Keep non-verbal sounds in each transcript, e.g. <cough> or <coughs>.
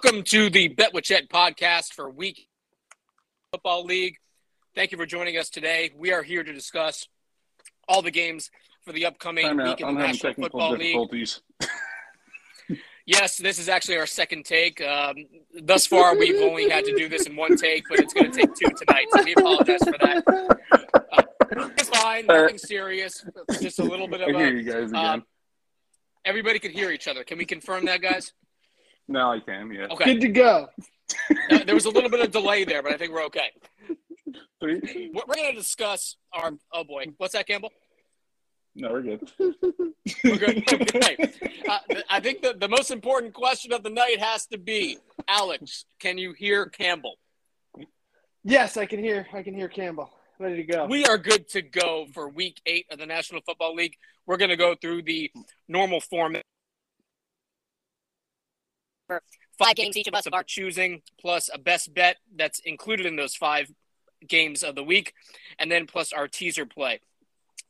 Welcome to the Bet with Chet podcast for Week Football League. Thank you for joining us today. We are here to discuss all the games for the upcoming Time week out. in I'm the National Football League. <laughs> Yes, this is actually our second take. Um, thus far, we've only had to do this in one take, but it's going to take two tonight. So we apologize for that. Uh, it's fine, nothing serious. Just a little bit I of hear a. you guys again. um, everybody could hear each other. Can we confirm that, guys? Now I can, yeah. Okay. Good to go. Uh, there was a little bit of delay there, but I think we're okay. Three? We're, we're going to discuss our. Oh boy, what's that, Campbell? No, we're good. We're good. <laughs> Okay. Uh, I think the, the most important question of the night has to be Alex, can you hear Campbell? Yes, I can hear. I can hear Campbell. Ready to go. We are good to go for week eight of the National Football League. We're going to go through the normal format. Five games each of us of our choosing, plus a best bet that's included in those five games of the week, and then plus our teaser play.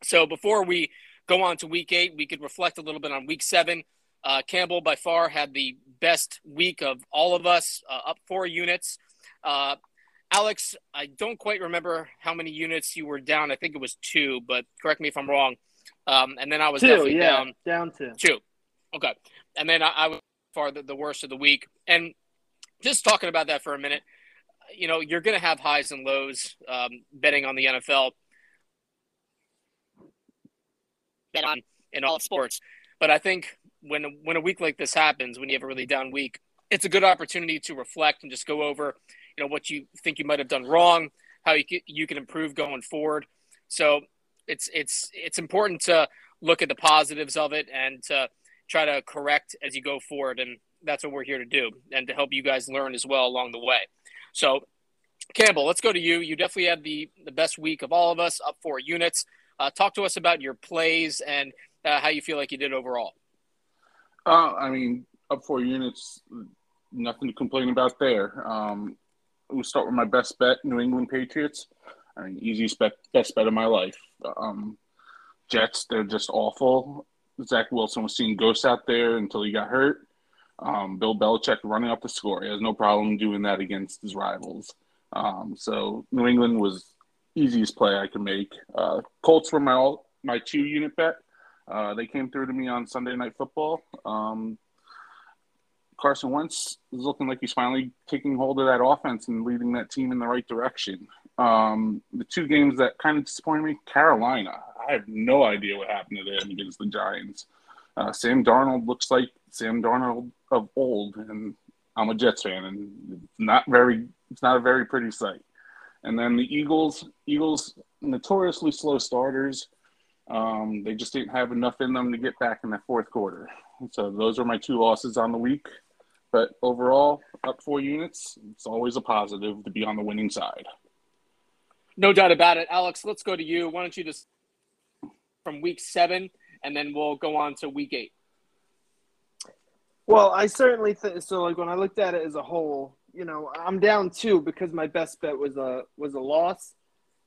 So before we go on to week eight, we could reflect a little bit on week seven. Uh, Campbell by far had the best week of all of us, uh, up four units. Uh, Alex, I don't quite remember how many units you were down. I think it was two, but correct me if I'm wrong. Um, and then I was two. definitely Yeah, down down two. two. Okay. And then I, I was far the, the worst of the week. And just talking about that for a minute, you know, you're going to have highs and lows um, betting on the NFL, bet on in all sports. But I think when when a week like this happens, when you have a really down week, it's a good opportunity to reflect and just go over, you know, what you think you might have done wrong, how you can, you can improve going forward. So it's it's it's important to look at the positives of it and to try to correct as you go forward. And that's what we're here to do and to help you guys learn as well along the way. So, Campbell, let's go to you. You definitely had the, the best week of all of us, up four units. Uh, talk to us about your plays and uh, how you feel like you did overall. Uh, I mean, up four units, nothing to complain about there. Um, we'll start with my best bet, New England Patriots. I mean, easiest bet, best bet of my life. Um, Jets, they're just awful. Zach Wilson was seeing ghosts out there until he got hurt. Um, Bill Belichick running up the score. He has no problem doing that against his rivals. Um, so New England was easiest play I could make. Uh, Colts were my all, my two unit bet. Uh, they came through to me on Sunday Night Football. Um, Carson Wentz is looking like he's finally taking hold of that offense and leading that team in the right direction. Um, the two games that kind of disappointed me, Carolina. I have no idea what happened to them against the Giants. Uh, Sam Darnold looks like Sam Darnold of old, and I'm a Jets fan, and it's not very, it's not a very pretty sight. And then the Eagles, Eagles notoriously slow starters. Um, they just didn't have enough in them to get back in the fourth quarter. So those are my two losses on the week. But overall, up four units, it's always a positive to be on the winning side. No doubt about it. Alex, let's go to you. Why don't you just from week seven, and then we'll go on to week eight. Well, I certainly think so. Like when I looked at it as a whole, you know, I'm down two because my best bet was a was a loss.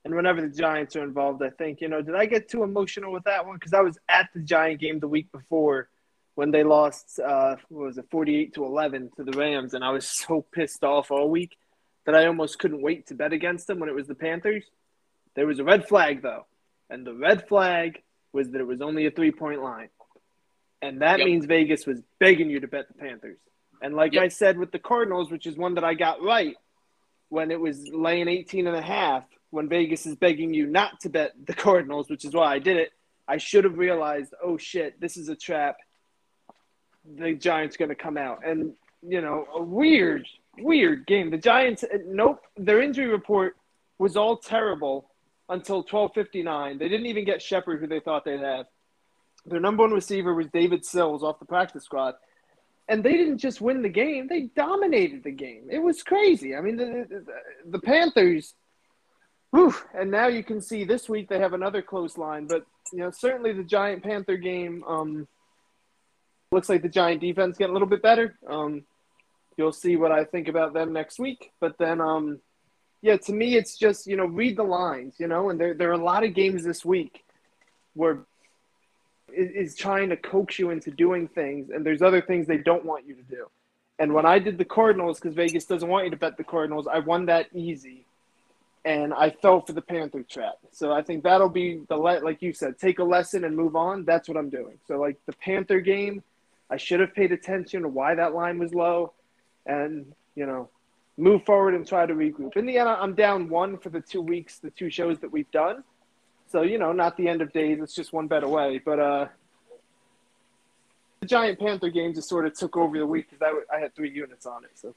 And whenever the Giants are involved, I think, you know, did I get too emotional with that one? Because I was at the Giant game the week before when they lost, uh, was it, 48 to 11 to the Rams. And I was <laughs> so pissed off all week that I almost couldn't wait to bet against them when it was the Panthers. There was a red flag, though. And the red flag was that it was only a three point line. And that Yep. means Vegas was begging you to bet the Panthers. And like Yep. I said with the Cardinals, which is one that I got right when it was laying 18 and a half, when Vegas is begging you not to bet the Cardinals, which is why I did it, I should have realized, oh shit, this is a trap. The Giants going to come out. And, you know, a weird, weird game. The Giants, uh, nope, their injury report was all terrible until 12:59. They didn't even get Shepard, who they thought they'd have. Their number one receiver was David Sills off the practice squad, and they didn't just win the game; they dominated the game. It was crazy. I mean, the the, the Panthers. Whew, and now you can see this week they have another close line, but you know certainly the Giant Panther game um, looks like the Giant defense getting a little bit better. Um, you'll see what I think about them next week, but then um, yeah, to me, it's just you know read the lines, you know, and there there are a lot of games this week where is, trying to coax you into doing things, and there's other things they don't want you to do, And when I did the Cardinals, because Vegas doesn't want you to bet the Cardinals, I won that easy, and I fell for the Panther trap. So I think that'll be the like you said, take a lesson and move on. That's what I'm doing. So like the Panther game, I should have paid attention to why that line was low, and you know, move forward and try to regroup. In the end, I'm down one for the two weeks, the two shows that we've done. So you know, not the end of days. It's just one bet away. But uh, the Giant Panther game just sort of took over the week because I, I had three units on it. So.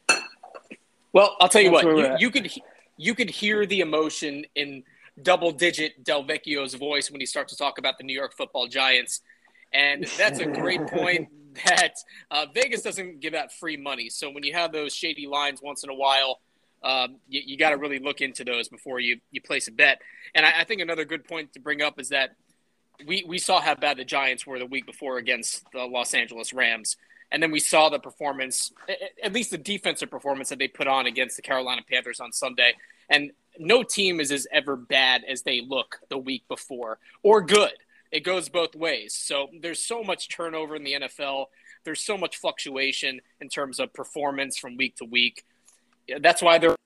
Well, I'll tell you That's what, you, you could you could hear the emotion in double digit Del Vecchio's voice when he starts to talk about the New York Football Giants, and that's a great <laughs> point. <laughs> That uh, Vegas doesn't give out free money, so when you have those shady lines once in a while, um, you, you got to really look into those before you you place a bet. And I, I think another good point to bring up is that we we saw how bad the Giants were the week before against the Los Angeles Rams. And then we saw the performance, at least the defensive performance that they put on against the Carolina Panthers on Sunday. And no team is as ever bad as they look the week before or good. It goes both ways. So there's so much turnover in the NFL. There's so much fluctuation in terms of performance from week to week. That's why they're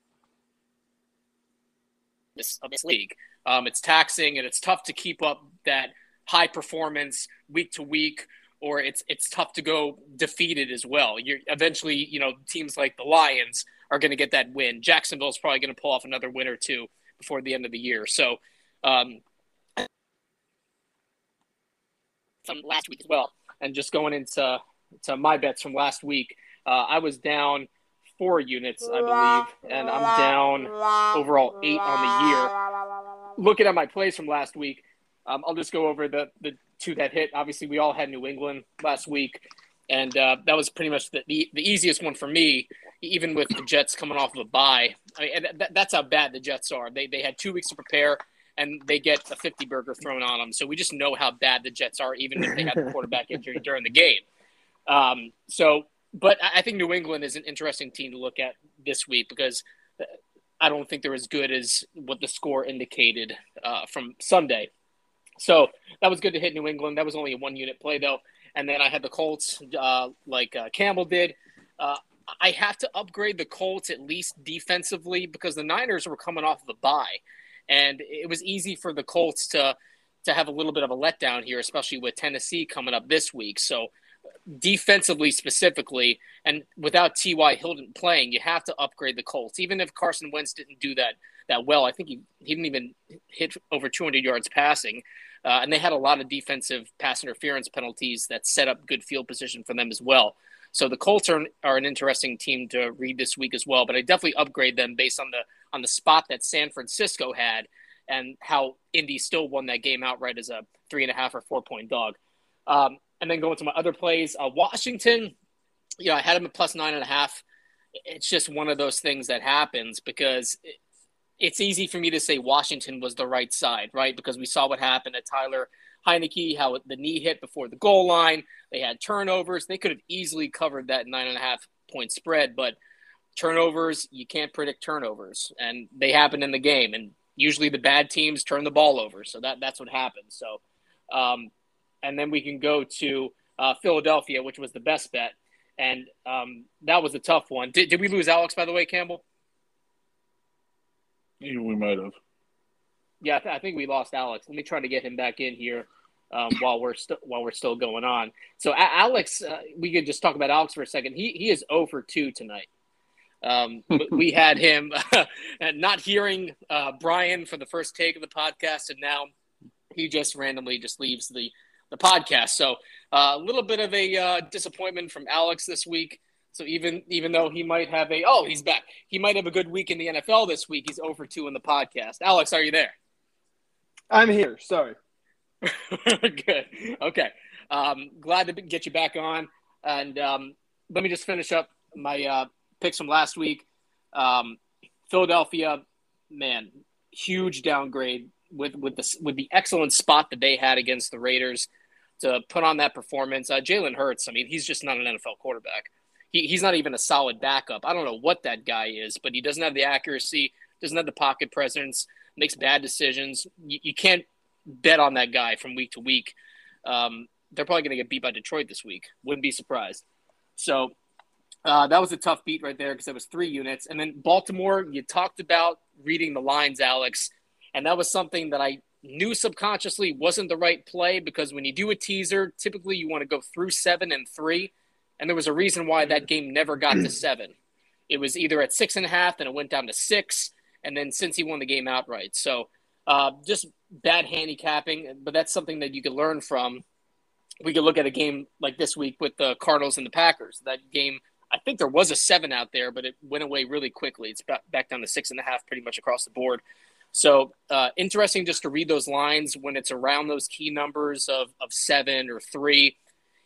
this of this league. Um, it's taxing and it's tough to keep up that high performance week to week, or it's it's tough to go defeated as well. You're eventually, you know, teams like the Lions are going to get that win. Jacksonville's probably going to pull off another win or two before the end of the year. So, um, from last week as well, and just going into to my bets from last week, uh, I was down four units, I believe, and I'm down overall eight on the year. Looking at my plays from last week, um, I'll just go over the the two that hit. Obviously, we all had New England last week, and uh, that was pretty much the, the the easiest one for me. Even with the Jets coming off of a bye, I mean, that, that's how bad the Jets are. They they had two weeks to prepare, and they get a fifty burger thrown on them. So we just know how bad the Jets are, even if they had the <laughs> quarterback injury during the game. Um, so, but I I think New England is an interesting team to look at this week because uh, I don't think they're as good as what the score indicated uh, from Sunday. So that was good to hit New England. That was only a one unit play though. And then I had the Colts, uh, like uh, Campbell did. Uh, I have to upgrade the Colts at least defensively because the Niners were coming off the bye, and it was easy for the Colts to to have a little bit of a letdown here, especially with Tennessee coming up this week. So defensively specifically, and without T.Y. Hilton playing, you have to upgrade the Colts. Even if Carson Wentz didn't do that that well, I think he, he didn't even hit over 200 yards passing. Uh, and they had a lot of defensive pass interference penalties that set up good field position for them as well. So the Colts are, are an interesting team to read this week as well. But I definitely upgrade them based on the on the spot that San Francisco had and how Indy still won that game outright as a three and a half or four point dog. Um, and then going to my other plays, uh, Washington, you know, I had them at plus nine and a half. It's just one of those things that happens because it, it's easy for me to say Washington was the right side, right? Because we saw what happened at Tyler Heinicke, how the knee hit before the goal line. They had turnovers. They could have easily covered that nine and a half point spread, but turnovers, you can't predict turnovers. And they happen in the game. And usually the bad teams turn the ball over. So that, that's what happens. So, um, and then we can go to uh, Philadelphia, which was the best bet. And um, that was a tough one. Did, did we lose Alex, by the way, Campbell? Yeah, we might have. Yeah, I, th- I think we lost Alex. Let me try to get him back in here um, while we're still while we're still going on. So, a- Alex, uh, we could just talk about Alex for a second. He he is over two tonight. Um, we had him <laughs> not hearing uh, Brian for the first take of the podcast, and now he just randomly just leaves the the podcast. So, uh, a little bit of a uh, disappointment from Alex this week. So even even though he might have a oh he's back, he might have a good week in the NFL this week. He's over two in the podcast. Alex, are you there? I'm here. Sorry. <laughs> Good. Okay. Um, glad to get you back on. And um, let me just finish up my uh, picks from last week. Um, Philadelphia, man, huge downgrade with with the with the excellent spot that they had against the Raiders to put on that performance. Uh, Jalen Hurts, I mean, he's just not an NFL quarterback. He, he's not even a solid backup. I don't know what that guy is, but he doesn't have the accuracy, doesn't have the pocket presence, makes bad decisions. You, you can't bet on that guy from week to week. Um, they're probably going to get beat by Detroit this week. Wouldn't be surprised. So Uh, that was a tough beat right there because it was three units. And then Baltimore, you talked about reading the lines, Alex. And that was something that I knew subconsciously wasn't the right play because when you do a teaser, typically you want to go through seven and three. And there was a reason why that game never got to <clears throat> seven. It was either at six and a half, then it went down to six, and then since he won the game outright. So uh, just bad handicapping, but that's something that you can learn from. We could look at a game like this week with the Cardinals and the Packers. That game, I think there was a seven out there, but it went away really quickly. It's back down to six and a half pretty much across the board. So uh, interesting just to read those lines when it's around those key numbers of, of seven or three.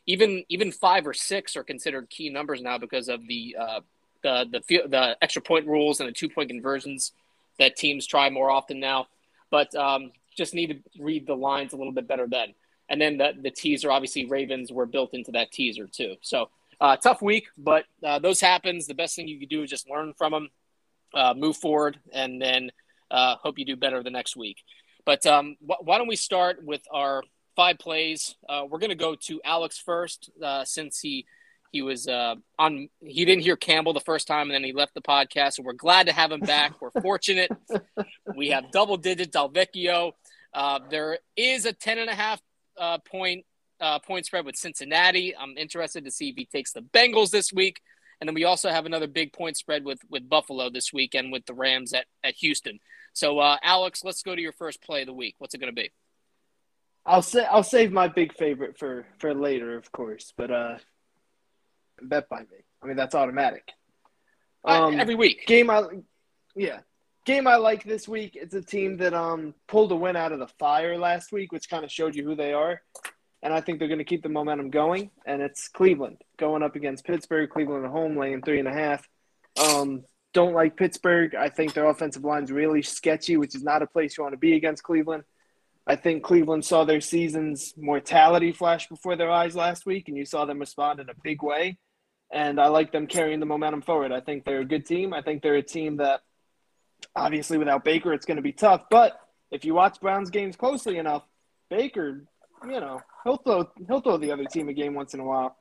Even even five or six are considered key numbers now because of the uh, the the the extra point rules and the two point conversions that teams try more often now. But um, just need to read the lines a little bit better then. And then the the teaser, obviously, Ravens were built into that teaser too. So uh, tough week, but uh, those happens. The best thing you can do is just learn from them, uh, move forward, and then uh, hope you do better the next week. But um, wh- why don't we start with our five plays? Uh, we're going to go to Alex first, uh, since he he was uh, on. He didn't hear Campbell the first time, and then he left the podcast. So we're glad to have him back. We're <laughs> fortunate. we have double digit Delvecchio. Uh, there is a ten and a half uh, point uh, point spread with Cincinnati. I'm interested to see if he takes the Bengals this week. And then we also have another big point spread with with Buffalo this weekend with the Rams at, at Houston. So, uh, Alex, let's go to your first play of the week. What's it going to be? I'll say I'll save my big favorite for for later, of course. But uh, bet by me. I mean, that's automatic. Um, Every week. Game I, yeah, game I like this week. It's a team that um pulled a win out of the fire last week, which kind of showed you who they are. And I think they're going to keep the momentum going. And it's Cleveland going up against Pittsburgh. Cleveland at home, laying three and a half. Um, don't like Pittsburgh. I think their offensive line's really sketchy, which is not a place you want to be against Cleveland. I think Cleveland saw their season's mortality flash before their eyes last week, and you saw them respond in a big way. And I like them carrying the momentum forward. I think they're a good team. I think they're a team that, obviously, without Baker, it's going to be tough. But if you watch Browns games closely enough, Baker, you know, he'll throw he'll throw the other team a game once in a while.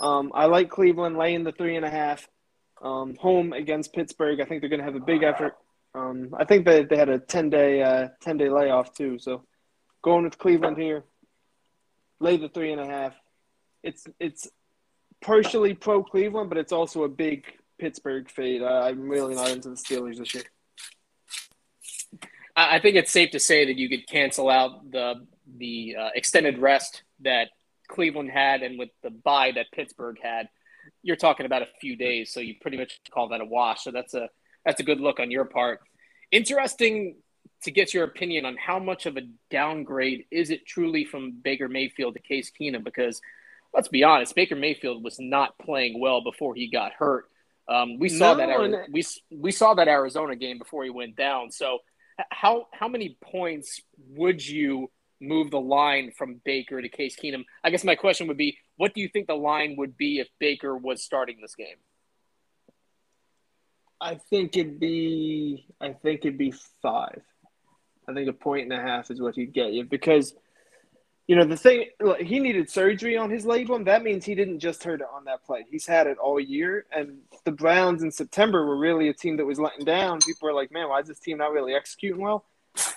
Um, I like Cleveland laying the three and a half um, home against Pittsburgh. I think they're going to have a big effort. Um, I think they, they had a 10 day uh, 10 day layoff too. So going with Cleveland here, lay the three and a half. It's it's partially pro Cleveland, but it's also a big Pittsburgh fade. I'm really not into the Steelers this year. I think it's safe to say that you could cancel out the the uh, extended rest that Cleveland had and with the bye that Pittsburgh had you're talking about a few days, so you pretty much call that a wash. So that's a that's a good look on your part. Interesting to get your opinion on how much of a downgrade is it truly from Baker Mayfield to Case Keenum? Because let's be honest, Baker Mayfield was not playing well before he got hurt. Um, we saw no, that we we saw that Arizona game before he went down. So how how many points would you move the line from Baker to Case Keenum. I guess my question would be, what do you think the line would be if Baker was starting this game? I think it'd be I think it'd be five. I think a point and a half is what he'd get you because you know the thing he needed surgery on his labrum. That means he didn't just hurt it on that play. He's had it all year. And the Browns in September were really a team that was letting down. People are like, man, why is this team not really executing well?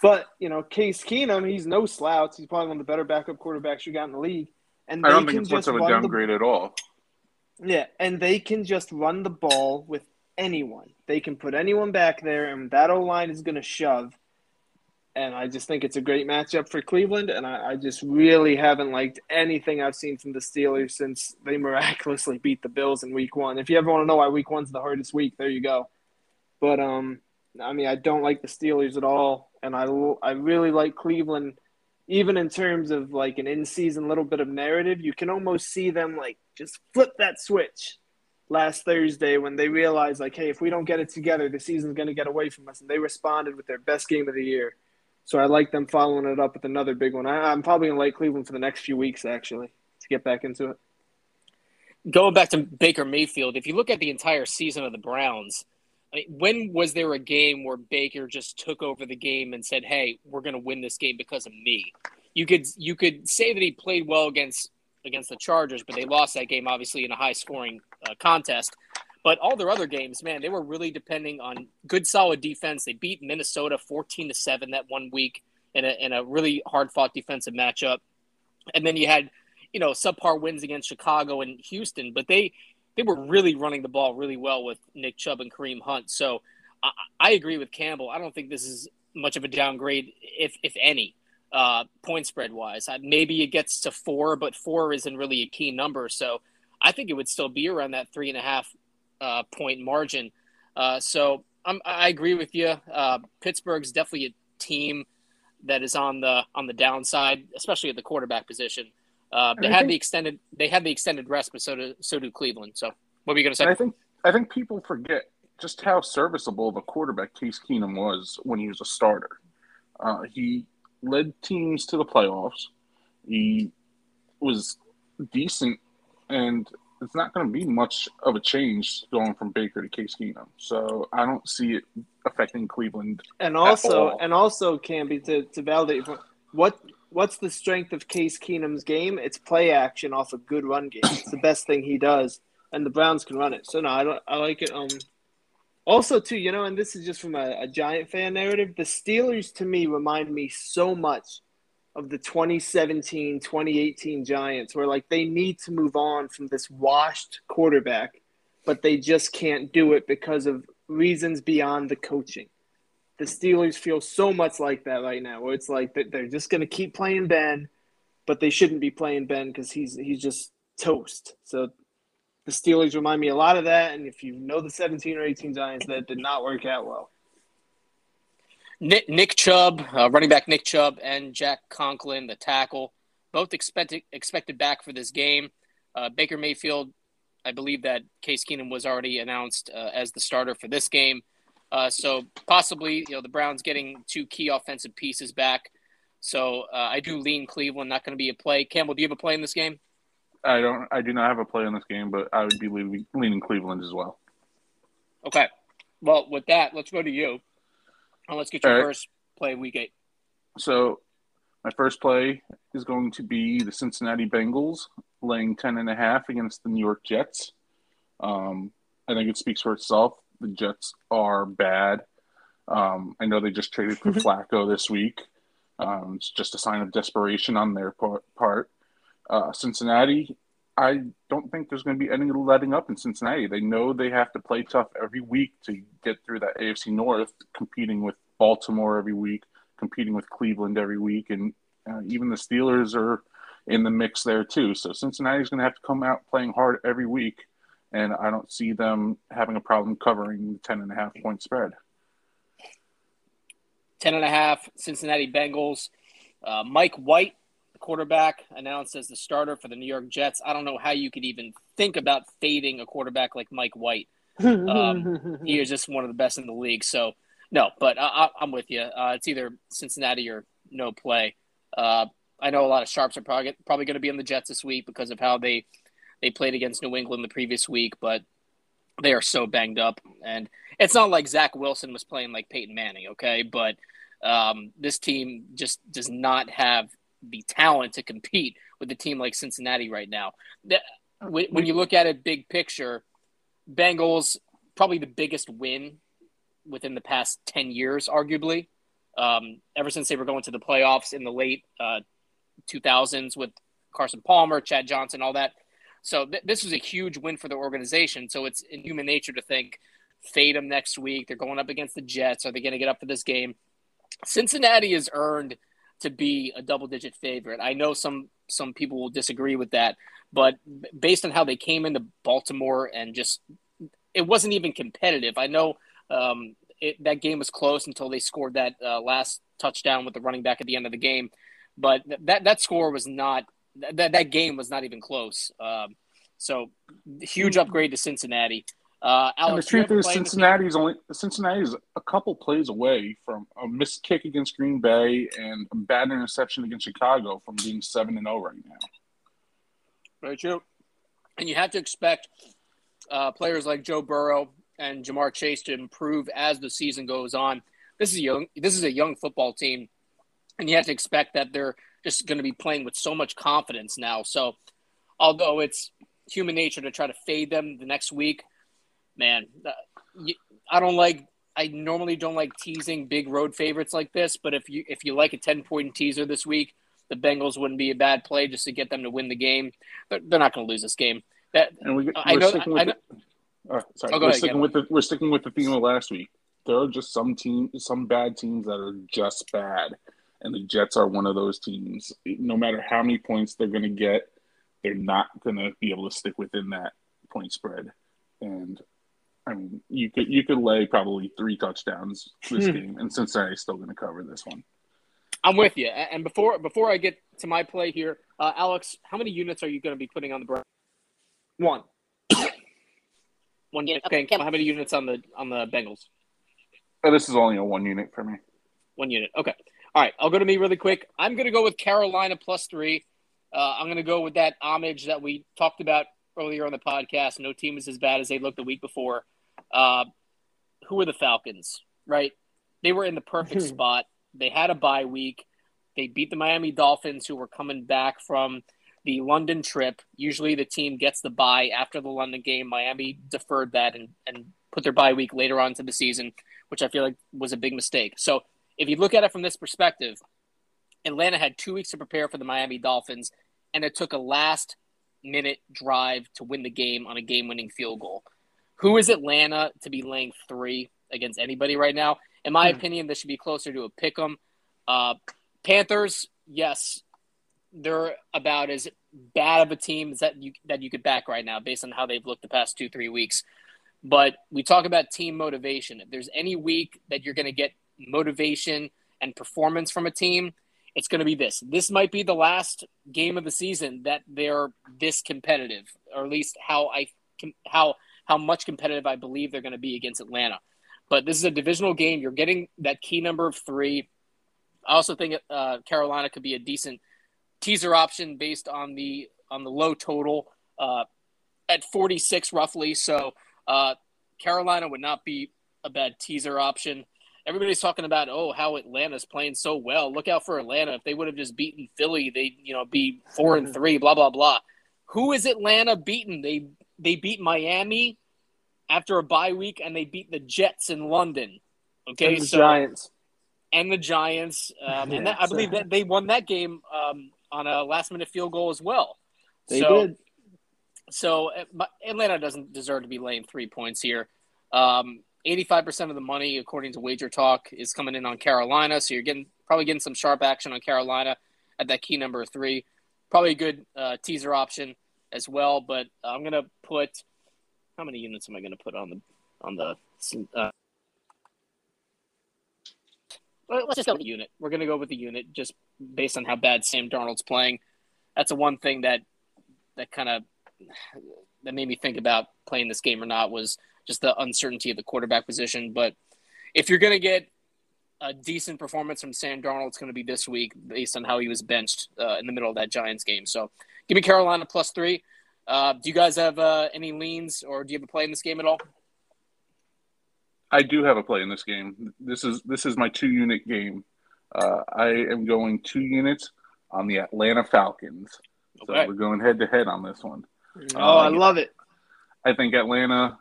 But you know, Case Keenum, he's no slouch. He's probably one of the better backup quarterbacks you got in the league. And I don't think it's much of a downgrade the, at all. Yeah, and they can just run the ball with anyone. They can put anyone back there, and that O line is going to shove. And I just think it's a great matchup for Cleveland. And I, I, just really haven't liked anything I've seen from the Steelers since they miraculously <laughs> beat the Bills in Week One. If you ever want to know why Week One's the hardest week, there you go. But um, I mean, I don't like the Steelers at all and I I really like Cleveland, even in terms of like an in season little bit of narrative. You can almost see them like just flip that switch last Thursday when they realized like, hey, if we don't get it together, the season's going to get away from us, and they responded with their best game of the year. So I like them following it up with another big one. I, I'm probably to like Cleveland for the next few weeks actually to get back into it. Going back to Baker Mayfield, if you look at the entire season of the Browns I mean, when was there a game where Baker just took over the game and said, "Hey, we're going to win this game because of me"? You could you could say that he played well against against the Chargers, but they lost that game obviously in a high scoring uh, contest. But all their other games, man, they were really depending on good, solid defense. They beat Minnesota 14 to 7 that one week in a, in a really hard fought defensive matchup. And then you had, you know, subpar wins against Chicago and Houston, but they, they were really running the ball really well with Nick Chubb and Kareem Hunt. So I, I agree with Campbell. I don't think this is much of a downgrade, if, if any uh, point spread wise. Maybe it gets to four, but four isn't really a key number. So I think it would still be around that three and a half uh, point margin. Uh, so I'm, i agree with you. Uh, Pittsburgh's definitely a team that is on the on the downside, especially at the quarterback position. Uh, they had think, the extended they had the extended rest, but so do so do Cleveland. So what were you going to say? I think I think people forget just how serviceable the quarterback Case Keenum was when he was a starter. Uh, he led teams to the playoffs. He was decent, and it's not going to be much of a change going from Baker to Case Keenum. So I don't see it affecting Cleveland. And also, and also, Camby to to validate what what's the strength of Case Keenum's game? It's play action off a good run game. It's the best thing he does, and the Browns can run it. So no, I don't. I like it. Um, also, too, you know, and this is just from a, a Giant fan narrative, the Steelers to me remind me so much of the 2017 2018 Giants, where like they need to move on from this washed quarterback, but they just can't do it because of reasons beyond the coaching. The Steelers feel so much like that right now, where it's like they're just going to keep playing Ben, but they shouldn't be playing Ben because he's he's just toast. So the Steelers remind me a lot of that. And if you know the 17 or 18 Giants, that did not work out well. Nick, Nick Chubb, uh, running back Nick Chubb, and Jack Conklin, the tackle, both expected expected back for this game. Uh, Baker Mayfield, I believe that Case Keenum was already announced uh, as the starter for this game. Uh, so possibly, you know, the Browns getting two key offensive pieces back. So uh, I do lean Cleveland. Not going to be a play. Campbell, do you have a play in this game? I don't. I do not have a play in this game, but I would be leaning, leaning Cleveland as well. Okay. Well, with that, let's go to you. And let's get your right. first play week eight. So, my first play is going to be the Cincinnati Bengals laying ten and a half against the New York Jets. Um, I think it speaks for itself. The Jets are bad. Um, I know they just traded for Flacco this week. Um, it's just a sign of desperation on their part. Uh, Cincinnati, I don't think there's going to be any letting up in Cincinnati. They know they have to play tough every week to get through that AFC North, competing with Baltimore every week, competing with Cleveland every week, and uh, even the Steelers are in the mix there too. So Cincinnati's going to have to come out playing hard every week, and I don't see them having a problem covering the ten and a half point spread. Ten and a half Cincinnati Bengals. Uh, Mike White the quarterback announced as the starter for the New York Jets. I don't know how you could even think about fading a quarterback like Mike White. Um, <laughs> he is just one of the best in the league. So, no, but I, am with you. Uh, it's either Cincinnati or no play. Uh, I know a lot of sharps are probably probably going to be on the Jets this week because of how they they played against New England the previous week, but they are so banged up, and it's not like Zach Wilson was playing like Peyton Manning, okay? But um, this team just does not have the talent to compete with a team like Cincinnati right now. When you look at it big picture, Bengals probably the biggest win within the past 10 years, arguably. Um, ever since they were going to the playoffs in the late uh, 2000s with Carson Palmer, Chad Johnson, all that. So th- this was a huge win for the organization. So it's in human nature to think, fade them next week. They're going up against the Jets. Are they going to get up for this game? Cincinnati has earned to be a double digit favorite. I know some some people will disagree with that, but based on how they came into Baltimore and just it wasn't even competitive. I know um, it, that game was close until they scored that uh, last touchdown with the running back at the end of the game, but that that score was not that that game was not even close. Um, so huge upgrade to Cincinnati. Uh, Alex, and the truth is, Cincinnati's only Cincinnati is a couple plays away from a missed kick against Green Bay and a bad interception against Chicago from being seven and zero oh right now. Very true, and you have to expect uh, players like Joe Burrow and Ja'Marr Chase to improve as the season goes on. This is young. This is a young football team, and you have to expect that they're just going to be playing with so much confidence now. So, although it's human nature to try to fade them the next week man, uh, I don't like. I normally don't like teasing big road favorites like this, but if you if you like a ten point teaser this week, the Bengals wouldn't be a bad play just to get them to win the game. They're, they're not going to lose this game. That And we, I we're know. sticking I with know the, oh, sorry. Oh, we're ahead, sticking with the we're sticking with the theme of last week. There are just some team, some bad teams that are just bad, and the Jets are one of those teams. No matter how many points they're going to get, they're not going to be able to stick within that point spread. And I mean, you could you could lay probably three touchdowns this Hmm. game, and Cincinnati's still going to cover this one. I'm with you. And before before I get to my play here, uh, Alex, how many units are you going to be putting on the Browns? One. <coughs> One unit. Okay. How many units on the on the Bengals? But this is only a one unit for me. One unit. Okay. All right. I'll go to me really quick. I'm going to go with Carolina plus three. Uh, I'm going to go with that homage that we talked about earlier on the podcast. No team is as bad as they looked the week before. Uh, who are the Falcons? Right? They were in the perfect <laughs> spot. They had a bye week. They beat the Miami Dolphins, who were coming back from the London trip. Usually, the team gets the bye after the London game. Miami deferred that and, and put their bye week later on to the season, which I feel like was a big mistake. So, if you look at it from this perspective, Atlanta had two weeks to prepare for the Miami Dolphins, and it took a last minute drive to win the game on a game winning field goal. Who is Atlanta to be laying three against anybody right now? In my Hmm. opinion, this should be closer to a pick 'em. Uh, Panthers, yes, they're about as bad of a team as that you that you could back right now, based on how they've looked the past two three weeks. But we talk about team motivation. If there's any week that you're going to get motivation and performance from a team, it's going to be this. This might be the last game of the season that they're this competitive, or at least how I how how much competitive I believe they're going to be against Atlanta. But this is a divisional game. You're getting that key number of three. I also think uh, Carolina could be a decent teaser option based on the on the low total uh, at 46 roughly. So uh, Carolina would not be a bad teaser option. Everybody's talking about oh how Atlanta's playing so well. Look out for Atlanta. If they would have just beaten Philly, they you know be four and three. Blah blah blah. Who is Atlanta beaten? They they beat Miami after a bye week, and they beat the Jets in London. Okay, And the so Giants. and the Giants, um, and that, I <laughs> believe that they won that game um, on a last minute field goal as well. They so, did. So uh, Atlanta doesn't deserve to be laying three points here. Um, 85% of the money, according to Wager Talk, is coming in on Carolina. So you're getting probably getting some sharp action on Carolina at that key number three. Probably a good uh, teaser option as well. But I'm gonna put how many units am I gonna put on the on the uh, let's just go with the unit. We're gonna go with the unit just based on how bad Sam Darnold's playing. That's the one thing that that kind of that made me think about playing this game or not was just the uncertainty of the quarterback position. But if you're gonna get a decent performance from Sam Darnold, it's going to be this week based on how he was benched uh, in the middle of that Giants game. So give me Carolina plus three. Uh, do you guys have uh, any leans or do you have a play in this game at all? I do have a play in this game. This is this is my two unit game. Uh, I am going two units on the Atlanta Falcons. So Okay. we're going head to head on this one. Oh, I Uh, love it. I think Atlanta.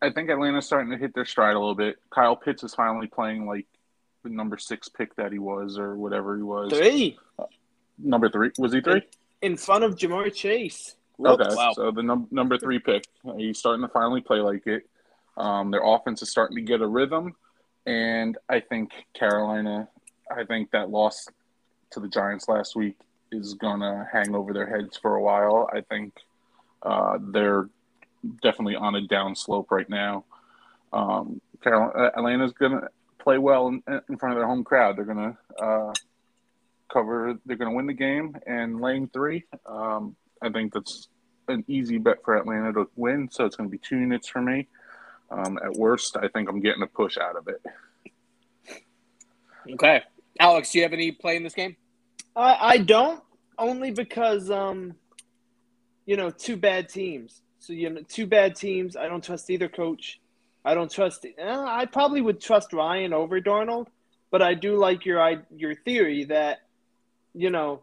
I think Atlanta's starting to hit their stride a little bit. Kyle Pitts is finally playing like the number six pick that he was, or whatever he was. Three Number three was he three? in front of Ja'Marr Chase. Okay, Wow. so the num- number three pick, he's starting to finally play like it. Um, their offense is starting to get a rhythm, and I think Carolina, I think that loss to the Giants last week is gonna hang over their heads for a while. I think uh, they're definitely on a down slope right now. Um, Carolina, Atlanta's gonna play well in, in front of their home crowd. They're gonna uh, cover. They're gonna win the game and laying three. Um, I think that's an easy bet for Atlanta to win. So it's going to be two units for me. Um, at worst, I think I'm getting a push out of it. Okay. Alex, do you have any play in this game? I, I don't only because um, you know, two bad teams. So you know, two bad teams. I don't trust either coach. I don't trust. Uh, I probably would trust Ryan over Darnold, but I do like your your theory that you know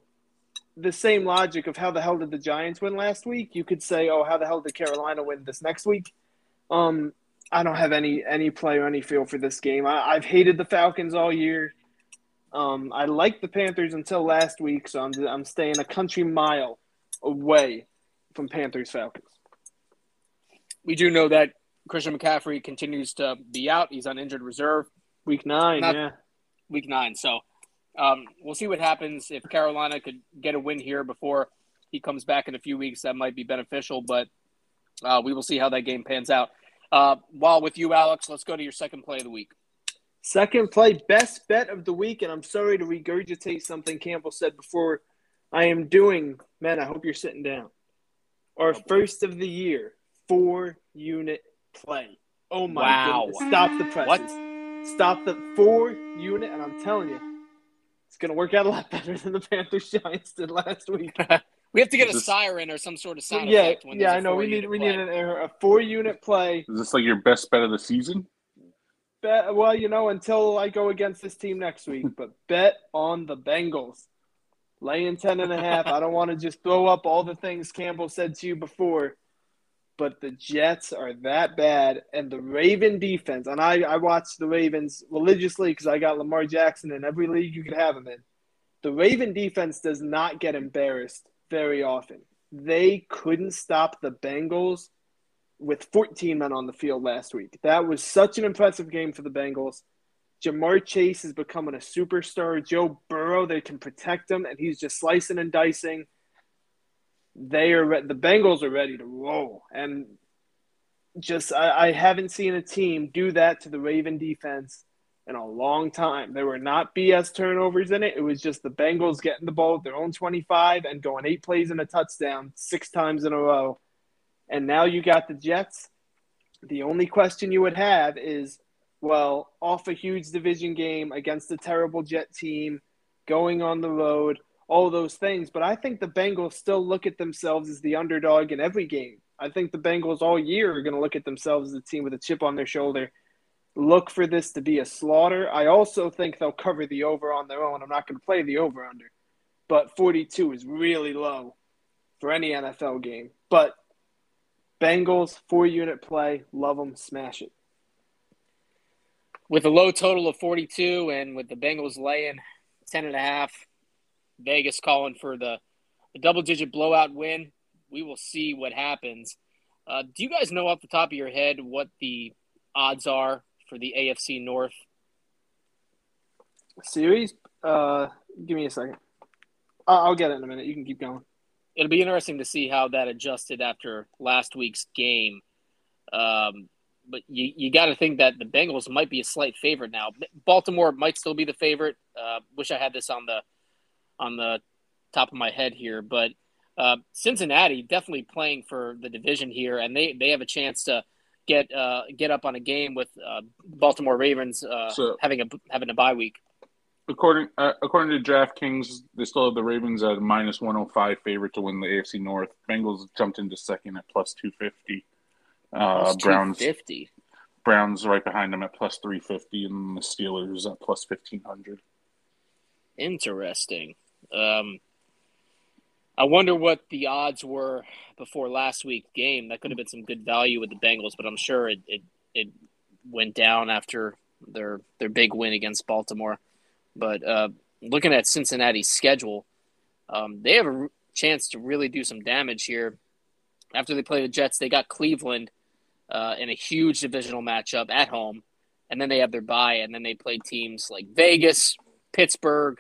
the same logic of how the hell did the Giants win last week. You could say, oh, how the hell did Carolina win this next week? Um, I don't have any any play or any feel for this game. I, have hated the Falcons all year. Um, I liked the Panthers until last week, so I'm I'm staying a country mile away from Panthers Falcons. We do know that Christian McCaffrey continues to be out. He's on injured reserve. Week nine, Not, yeah. Week nine. So um, we'll see what happens if Carolina could get a win here before he comes back in a few weeks. That might be beneficial, but uh, we will see how that game pans out. Uh, while with you, Alex, let's go to your second play of the week. Second play, best bet of the week, and I'm sorry to regurgitate something Campbell said before. I am doing, man. I hope you're sitting down. Our first of the year, four unit play. Oh my wow. goodness! Stop the presses. What? Stop the four unit, and I'm telling you, it's going to work out a lot <laughs> better than the Panthers Giants did last week. <laughs> we have to get a siren or some sort of sound yeah, effect. yeah, I know. We need we need an, a four unit play. Is this like your best bet of the season? Bet, well, you know, until I go against this team next week, but <laughs> bet on the Bengals. Laying 10 and a half. I don't want to just throw up all the things Campbell said to you before, but the Jets are that bad. And the Raven defense, and I, I watch the Ravens religiously because I got Lamar Jackson in every league you could have him in. The Raven defense does not get embarrassed very often. They couldn't stop the Bengals with 14 men on the field last week. That was such an impressive game for the Bengals. Ja'Marr Chase is becoming a superstar. Joe Burrow, they can protect him, and he's just slicing and dicing. They are re- the Bengals are ready to roll, and just I, I haven't seen a team do that to the Raven defense in a long time. There were not BS turnovers in it. It was just the Bengals getting the ball at their own 25 and going eight plays and a touchdown six times in a row. And now you got the Jets. The only question you would have is well, off a huge division game against a terrible Jet team, going on the road, all those things. But I think the Bengals still look at themselves as the underdog in every game. I think the Bengals all year are going to look at themselves as a team with a chip on their shoulder. Look for this to be a slaughter. I also think they'll cover the over on their own. I'm not going to play the over under, but 42 is really low for any NFL game. But Bengals, four unit play, love them, smash it with a low total of 42 and with the Bengals laying 10 and a half, Vegas calling for the, double digit blowout win. We will see what happens. Uh, do you guys know off the top of your head what the odds are for the AFC North series? Uh, give me a second. I'll get it in a minute. You can keep going. It'll be interesting to see how that adjusted after last week's game. Um, but you, you got to think that the Bengals might be a slight favorite now. Baltimore might still be the favorite. Uh, wish I had this on the on the top of my head here, but uh, Cincinnati definitely playing for the division here, and they, they have a chance to get uh, get up on a game with uh, Baltimore Ravens uh, so, having a having a bye week. According uh, according to DraftKings, they still have the Ravens at minus one hundred oh five favorite to win the AFC North. Bengals jumped into second at plus two fifty. Uh, Browns fifty. Browns right behind them at plus three fifty, and the Steelers at plus fifteen hundred. Interesting. Um, I wonder what the odds were before last week's game. That could have been some good value with the Bengals, but I'm sure it it, it went down after their their big win against Baltimore. But uh, looking at Cincinnati's schedule, um, they have a chance to really do some damage here. After they play the Jets, they got Cleveland uh, in a huge divisional matchup at home, and then they have their bye, and then they play teams like Vegas, Pittsburgh,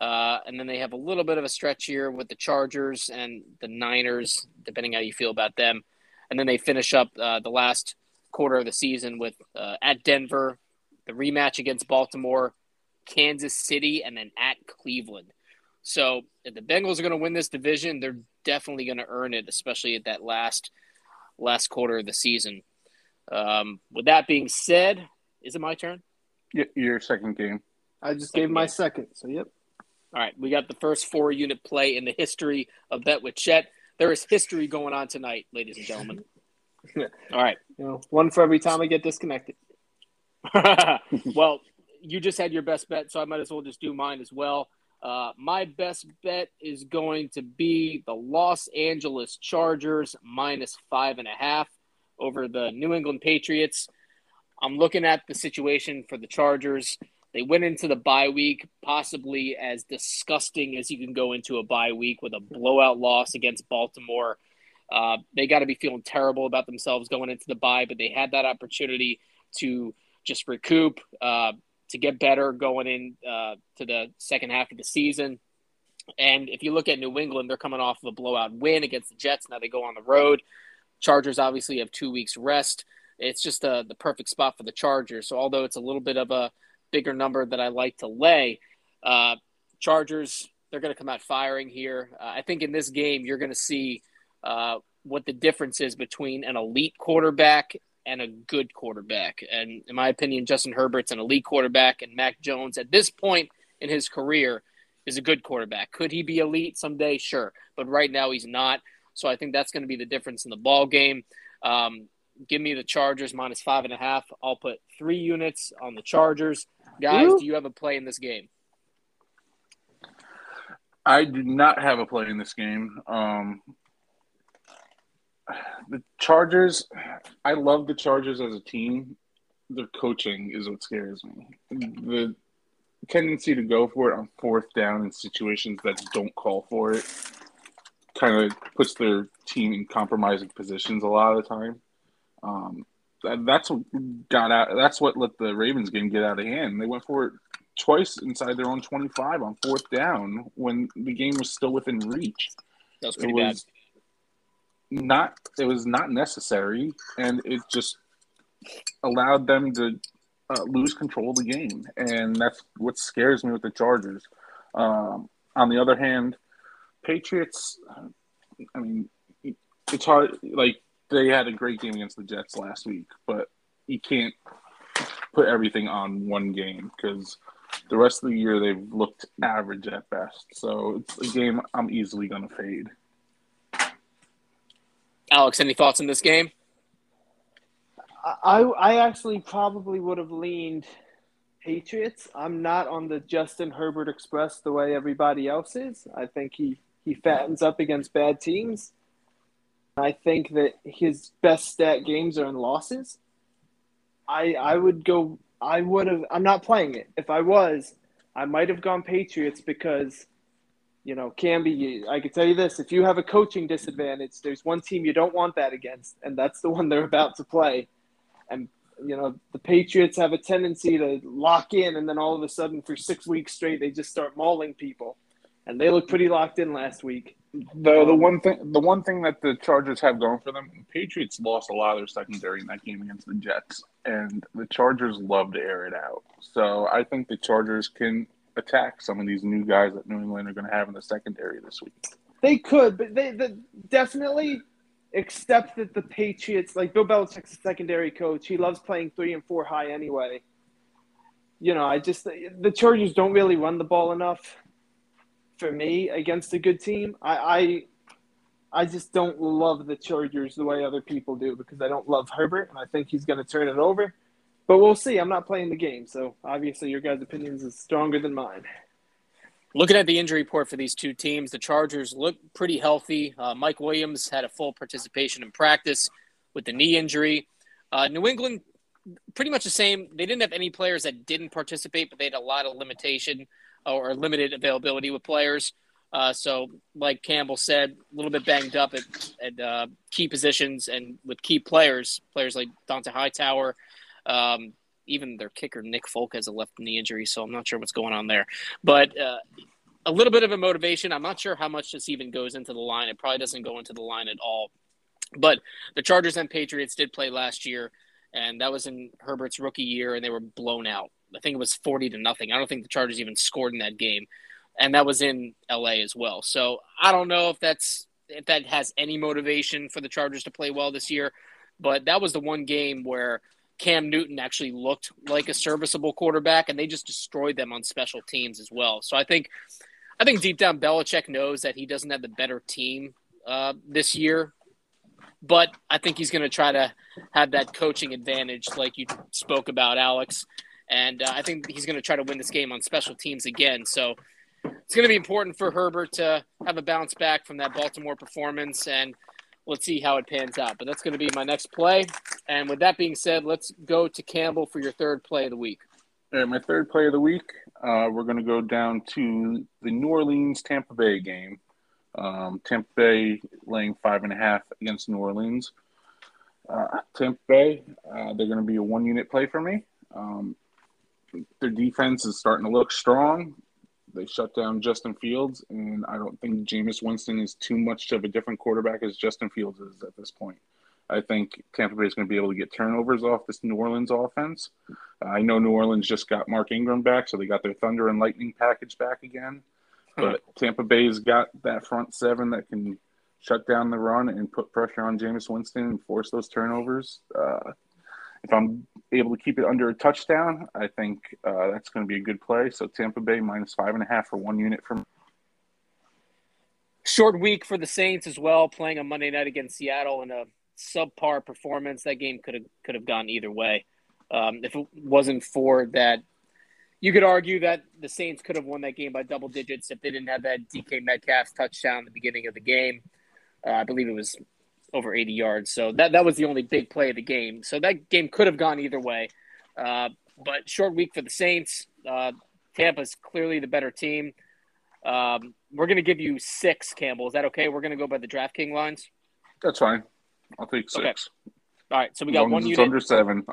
uh, and then they have a little bit of a stretch here with the Chargers and the Niners, depending how you feel about them, and then they finish up uh, the last quarter of the season with uh, at Denver, the rematch against Baltimore, Kansas City, and then at Cleveland. So if the Bengals are going to win this division, they're definitely going to earn it, especially at that last last quarter of the season. Um, with that being said, is it my turn? Yeah, your second game. I just second gave my game. second. So yep. All right, we got the first four unit play in the history of Bet with Chet. There is history going on tonight, ladies and gentlemen. <laughs> All right, you know, one for every time I get disconnected. <laughs> well, you just had your best bet, so I might as well just do mine as well. Uh, my best bet is going to be the Los Angeles Chargers minus five and a half over the New England Patriots. I'm looking at the situation for the Chargers. They went into the bye week, possibly as disgusting as you can go into a bye week with a blowout loss against Baltimore. Uh, they got to be feeling terrible about themselves going into the bye, but they had that opportunity to just recoup, uh, to get better going in uh, to the second half of the season. And if you look at New England, they're coming off of a blowout win against the Jets. Now they go on the road. Chargers obviously have two weeks rest. It's just uh, the perfect spot for the Chargers. So although it's a little bit of a bigger number that I like to lay, uh, Chargers they're going to come out firing here. Uh, I think in this game you're going to see uh, what the difference is between an elite quarterback and a good quarterback. And in my opinion, Justin Herbert's an elite quarterback, and Mac Jones at this point in his career is a good quarterback. Could he be elite someday? Sure, but right now he's not. So I think that's going to be the difference in the ball game. Um, give me the Chargers minus five and a half. I'll put three units on the Chargers. Guys, Ooh. do you have a play in this game? I do not have a play in this game. Um, the Chargers, I love the Chargers as a team. Their coaching is what scares me. The tendency to go for it on fourth down in situations that don't call for it kind of puts their team in compromising positions a lot of the time. Um, that, that's what got out. That's what let the Ravens game get out of hand. They went for it twice inside their own 25 on fourth down when the game was still within reach. That was pretty it was bad. Not it was not necessary, and it just allowed them to uh, lose control of the game, and that's what scares me with the Chargers. Um, on the other hand, Patriots, I mean, it's hard. Like they had a great game against the Jets last week, but you can't put everything on one game because the rest of the year they've looked average at best. So it's a game I'm easily going to fade. Alex, any thoughts on this game? I I actually probably would have leaned Patriots. I'm not on the Justin Herbert Express the way everybody else is. I think he he fattens up against bad teams. I think that his best stat games are in losses. I I would go. I would have. I'm not playing it. If I was, I might have gone Patriots because, you know, Camby. I can tell you this: if you have a coaching disadvantage, there's one team you don't want that against, and that's the one they're about to play. And you know, the Patriots have a tendency to lock in, and then all of a sudden, for six weeks straight, they just start mauling people and they look pretty locked in last week. The the um, one thing the one thing that the Chargers have going for them, the Patriots lost a lot of their secondary in that game against the Jets, and the Chargers love to air it out. So I think the Chargers can attack some of these new guys that New England are going to have in the secondary this week. They could, but they, they definitely accept that the Patriots, like Bill Belichick's a secondary coach, he loves playing three and four high anyway. You know, I just the Chargers don't really run the ball enough for me against a good team. I, I I just don't love the Chargers the way other people do because I don't love Herbert and I think he's going to turn it over. But we'll see. I'm not playing the game, so obviously your guys' opinions is stronger than mine. Looking at the injury report for these two teams, the Chargers look pretty healthy. Uh, Mike Williams had a full participation in practice with the knee injury. Uh, New England, pretty much the same. They didn't have any players that didn't participate, but they had a lot of limitation or limited availability with players. Uh, so, like Campbell said, a little bit banged up at, at uh, key positions and with key players, players like Dont'a Hightower, um, even their kicker Nick Folk has a left knee injury, so I'm not sure what's going on there. But uh, a little bit of a motivation. I'm not sure how much this even goes into the line. It probably doesn't go into the line at all. But the Chargers and Patriots did play last year, and that was in Herbert's rookie year, and they were blown out. I think it was 40 to nothing. I don't think the Chargers even scored in that game. And that was in LA as well. So I don't know if that's if that has any motivation for the Chargers to play well this year, but that was the one game where Cam Newton actually looked like a serviceable quarterback and they just destroyed them on special teams as well. So I think I think deep down Belichick knows that he doesn't have the better team uh, this year but I think he's going to try to have that coaching advantage, like you spoke about, Alex and uh, I think he's going to try to win this game on special teams again. So it's going to be important for Herbert to have a bounce back from that Baltimore performance, and let's see how it pans out. But that's going to be my next play. And with that being said, let's go to Campbell for your third play of the week. All right, my third play of the week, uh, we're going to go down to the New Orleans Tampa Bay game. Um, Tampa Bay laying five and a half against New Orleans. Uh, Tampa Bay, uh, they're going to be a one unit play for me. Um, their defense is starting to look strong. They shut down Justin Fields, and I don't think Jameis Winston is too much of a different quarterback as Justin Fields is at this point. I think Tampa Bay is going to be able to get turnovers off this New Orleans offense. Uh, I know New Orleans just got Mark Ingram back, so they got their Thunder and Lightning package back again. But Tampa Bay's got that front seven that can shut down the run and put pressure on Jameis Winston and force those turnovers. Uh, if I'm able to keep it under a touchdown, I think uh, that's going to be a good play. So Tampa Bay minus five and a half for one unit from. Short week for the Saints as well, playing on Monday night against Seattle in a subpar performance. That game could have could have gone either way. Um, if it wasn't for that, you could argue that the Saints could have won that game by double digits if they didn't have that DK Metcalf touchdown the beginning of the game. Uh, I believe it was over 80 yards. So that that was the only big play of the game. So that game could have gone either way. Uh, but short week for the Saints. Uh, Tampa's clearly the better team. Um, we're going to give you six, Campbell. Is that okay? We're going to go by the DraftKings lines. That's fine. I'll take six. Okay. All right. So we got one unit. under seven.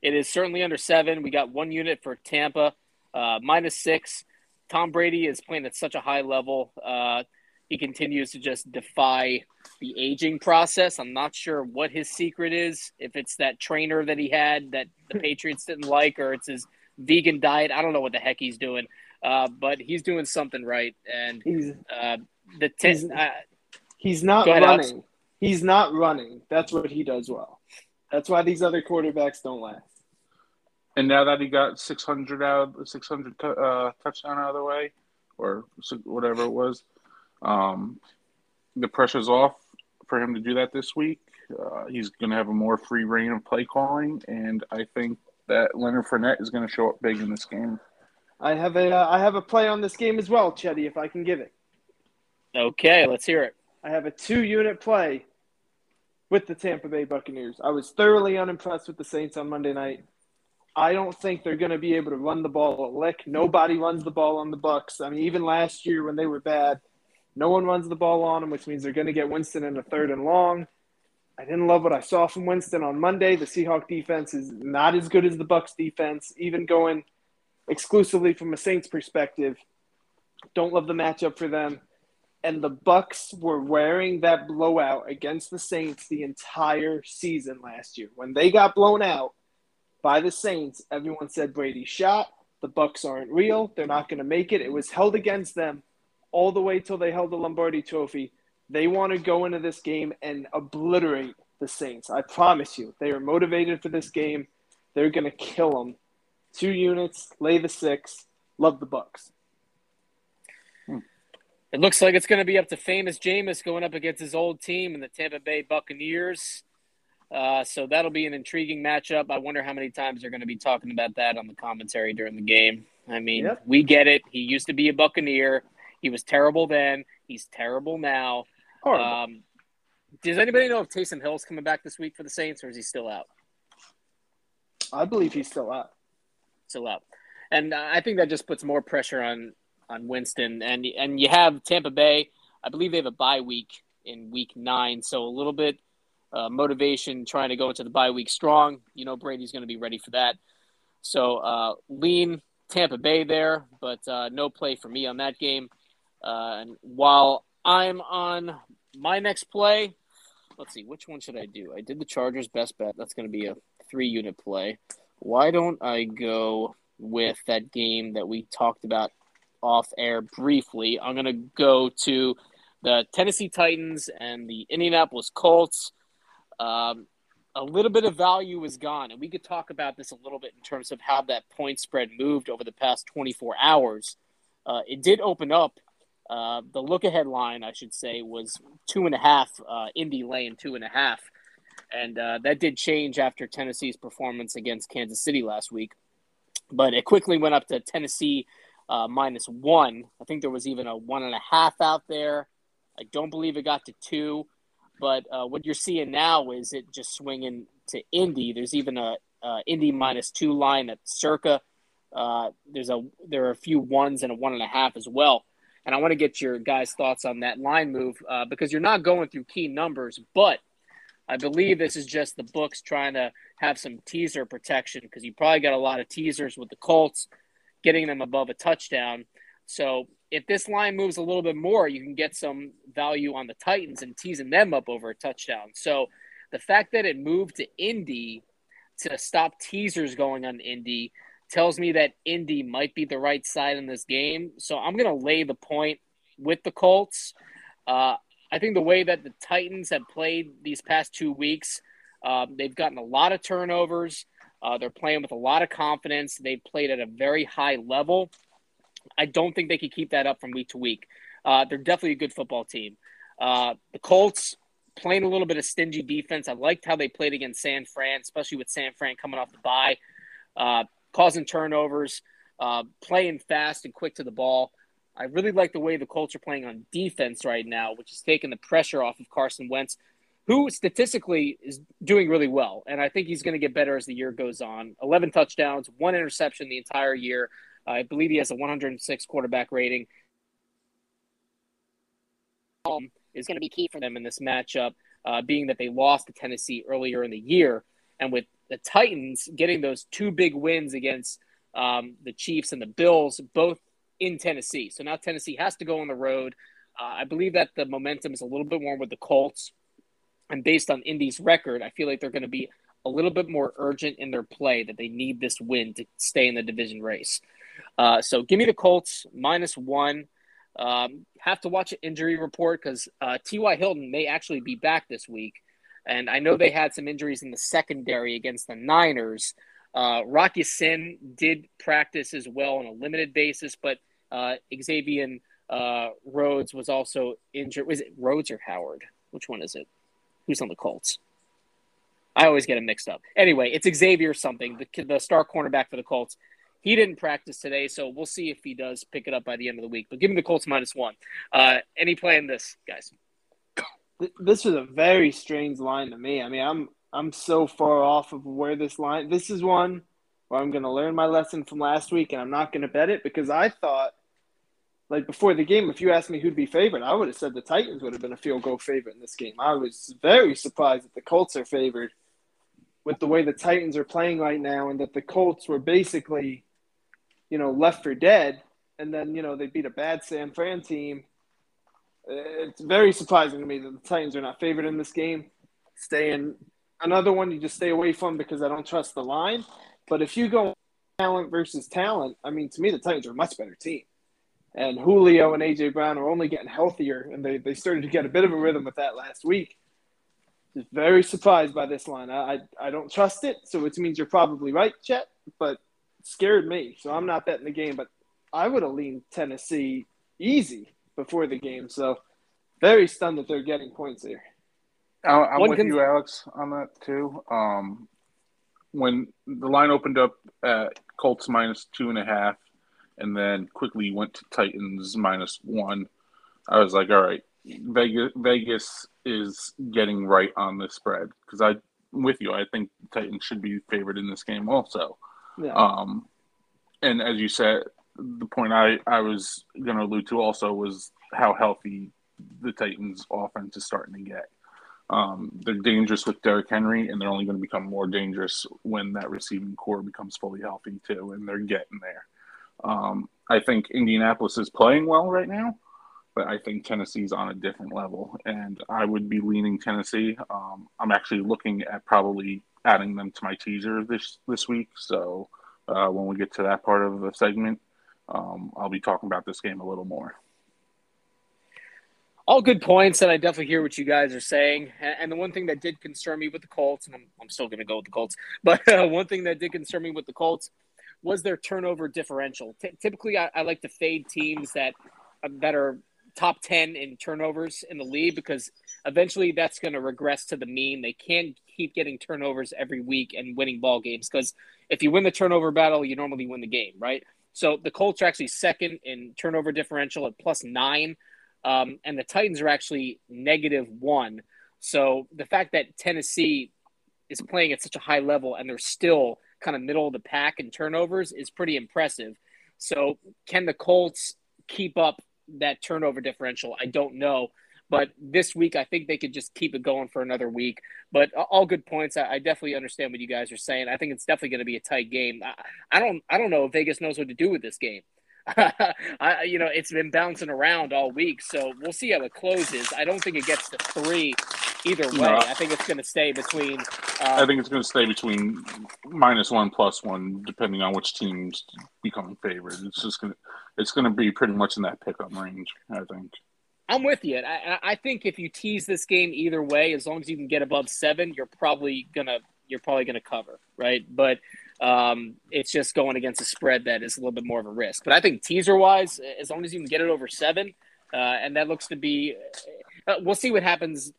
It is certainly under seven. We got one unit for Tampa, uh, minus six. Tom Brady is playing at such a high level. Uh, he continues to just defy the aging process. I'm not sure what his secret is. If it's that trainer that he had that the Patriots didn't like, or it's his vegan diet. I don't know what the heck he's doing, uh, but he's doing something right. And he's uh, the t- he's, uh, he's not ahead, running. Alex. He's not running. That's what he does well. That's why these other quarterbacks don't last. And now that he got 600 out, 600 t- uh, touchdown out of the way, or whatever it was, um, the pressure's off for him to do that this week. Uh, he's going to have a more free reign of play calling, and I think that Leonard Fournette is going to show up big in this game. I have a uh, I have a play on this game as well, Chetty, if I can give it. Okay, let's hear it. I have a two unit play with the Tampa Bay Buccaneers. I was thoroughly unimpressed with the Saints on Monday night. I don't think they're going to be able to run the ball a lick. Nobody runs the ball on the Bucks. I mean, even last year when they were bad, no one runs the ball on them, which means they're going to get Winston in a third and long. I didn't love what I saw from Winston on Monday. The Seahawk defense is not as good as the Bucks defense, even going exclusively from a Saints perspective. Don't love the matchup for them. And the Bucks were wearing that blowout against the Saints the entire season last year. When they got blown out by the Saints, everyone said Brady shot. The Bucks aren't real. They're not going to make it. It was held against them all the way till they held the Lombardi trophy. They want to go into this game and obliterate the Saints. I promise you. They are motivated for this game. They're going to kill them. Two units, lay the six. Love the Bucks. It looks like it's going to be up to famous Jameis going up against his old team and the Tampa Bay Buccaneers. Uh, so that'll be an intriguing matchup. I wonder how many times they're going to be talking about that on the commentary during the game. I mean, Yep. we get it. He used to be a Buccaneer. He was terrible then. He's terrible now. Horrible. Um, does anybody know if Taysom Hill's coming back this week for the Saints, or is he still out? I believe he's still out. Still out. And uh, I think that just puts more pressure on on Winston. And and you have Tampa Bay. I believe they have a bye week in week nine, so a little bit uh, motivation trying to go into the bye week strong. You know Brady's going to be ready for that. So uh, lean Tampa Bay there, but uh, no play for me on that game. Uh, and while I'm on my next play, let's see, which one should I do? I did the Chargers best bet. That's going to be a three unit play. Why don't I go with that game that we talked about off air briefly? I'm going to go to the Tennessee Titans and the Indianapolis Colts. Um, a little bit of value is gone, and we could talk about this a little bit in terms of how that point spread moved over the past 24 hours. Uh, it did open up. Uh, the look ahead line, I should say, was two and a half. Uh, Indy laying two and a half, and uh, that did change after Tennessee's performance against Kansas City last week. But it quickly went up to Tennessee uh, minus one. I think there was even a one and a half out there. I don't believe it got to two. But uh, what you're seeing now is it just swinging to Indy. There's even a Indy minus two line at circa. There's a there are a few ones and a one and a half as well. And I want to get your guys' thoughts on that line move uh, because you're not going through key numbers, but I believe this is just the books trying to have some teaser protection because you probably got a lot of teasers with the Colts getting them above a touchdown. So if this line moves a little bit more, you can get some value on the Titans and teasing them up over a touchdown. So the fact that it moved to Indy to stop teasers going on Indy tells me that Indy might be the right side in this game. So I'm going to lay the point with the Colts. Uh, I think the way that the Titans have played these past two weeks, um, they've gotten a lot of turnovers. Uh, they're playing with a lot of confidence. They've played at a very high level. I don't think they could keep that up from week to week. Uh, they're definitely a good football team. Uh, the Colts playing a little bit of stingy defense. I liked how they played against San Fran, especially with San Fran coming off the bye, uh, causing turnovers, uh, playing fast and quick to the ball. I really like the way the Colts are playing on defense right now, which is taking the pressure off of Carson Wentz, who statistically is doing really well. And I think he's going to get better as the year goes on. 11 touchdowns, one interception the entire year. I believe he has a 106 quarterback rating. Um, is going to be key for them in this matchup, uh, being that they lost to Tennessee earlier in the year. And with the Titans getting those two big wins against um, the Chiefs and the Bills, both in Tennessee. So now Tennessee has to go on the road. Uh, I believe that the momentum is a little bit more with the Colts. And based on Indy's record, I feel like they're going to be a little bit more urgent in their play that they need this win to stay in the division race. Uh, so give me the Colts minus one. Um, have to watch an injury report because uh, T.Y. Hilton may actually be back this week. And I know they had some injuries in the secondary against the Niners. Uh, Rock Ya-Sin did practice as well on a limited basis, but uh, Xavier uh, Rhodes was also injured. Was it Rhodes or Howard? Which one is it? Who's on the Colts? I always get them mixed up. Anyway, it's Xavier something, the, the star cornerback for the Colts. He didn't practice today, so we'll see if he does pick it up by the end of the week. But give me the Colts minus one. Uh, any play in this, guys? This was a very strange line to me. I mean, I'm I'm so far off of where this line. This is one where I'm going to learn my lesson from last week, and I'm not going to bet it because I thought, like before the game, if you asked me who'd be favored, I would have said the Titans would have been a field goal favorite in this game. I was very surprised that the Colts are favored with the way the Titans are playing right now, and that the Colts were basically you know, left for dead, and then you know they beat a bad San Fran team. It's very surprising to me that the Titans are not favored in this game. Staying another one you just stay away from because I don't trust the line. But if you go talent versus talent, I mean, to me the Titans are a much better team. And Julio and AJ Brown are only getting healthier, and they, they started to get a bit of a rhythm with that last week. Just very surprised by this line. I, I, I don't trust it, so it means you're probably right, Chet. But scared me. So I'm not betting the game, but I would have leaned Tennessee easy before the game. So very stunned that they're getting points here. I'm with can... you, Alex, on that too. Um, when the line opened up at Colts minus two and a half, and then quickly went to Titans minus one, I was like, all right, Vegas, Vegas is getting right on this spread because I, with you, I think Titans should be favored in this game also. Yeah. Um, and as you said, the point I, I was going to allude to also was how healthy the Titans' offense is starting to get. Um, they're dangerous with Derrick Henry, and they're only going to become more dangerous when that receiving corps becomes fully healthy too, and they're getting there. Um, I think Indianapolis is playing well right now, but I think Tennessee's on a different level, and I would be leaning Tennessee. Um, I'm actually looking at probably adding them to my teaser this this week. So uh, when we get to that part of the segment, um, I'll be talking about this game a little more. All good points, and I definitely hear what you guys are saying. And the one thing that did concern me with the Colts, and I'm, I'm still going to go with the Colts, <laughs> but uh, one thing that did concern me with the Colts was their turnover differential. T- typically, I, I like to fade teams that that are top 10 in turnovers in the league because eventually that's going to regress to the mean. They can't keep getting turnovers every week and winning ball games because if you win the turnover battle, you normally win the game, right? So the Colts are actually second in turnover differential at plus nine, um, and the Titans are actually negative one. So the fact that Tennessee is playing at such a high level and they're still kind of middle of the pack in turnovers is pretty impressive. So can the Colts keep up that turnover differential? I don't know. But this week, I think they could just keep it going for another week. But all good points. I, definitely understand what you guys are saying. I think it's definitely going to be a tight game. I, I don't. I don't know if Vegas knows what to do with this game. <laughs> I, you know, it's been bouncing around all week, so we'll see how it closes. I don't think it gets to three either way. No. I think it's going to stay between. Um, I think it's going to stay between minus one plus one, depending on which team's becoming favored. It's just going to, it's going to be pretty much in that pickup range. I think. I'm with you. I, I think if you tease this game either way, as long as you can get above seven, you're probably gonna you're probably gonna cover, right? But um, it's just going against a spread that is a little bit more of a risk. But I think teaser wise, as long as you can get it over seven, uh, and that looks to be, uh, we'll see what happens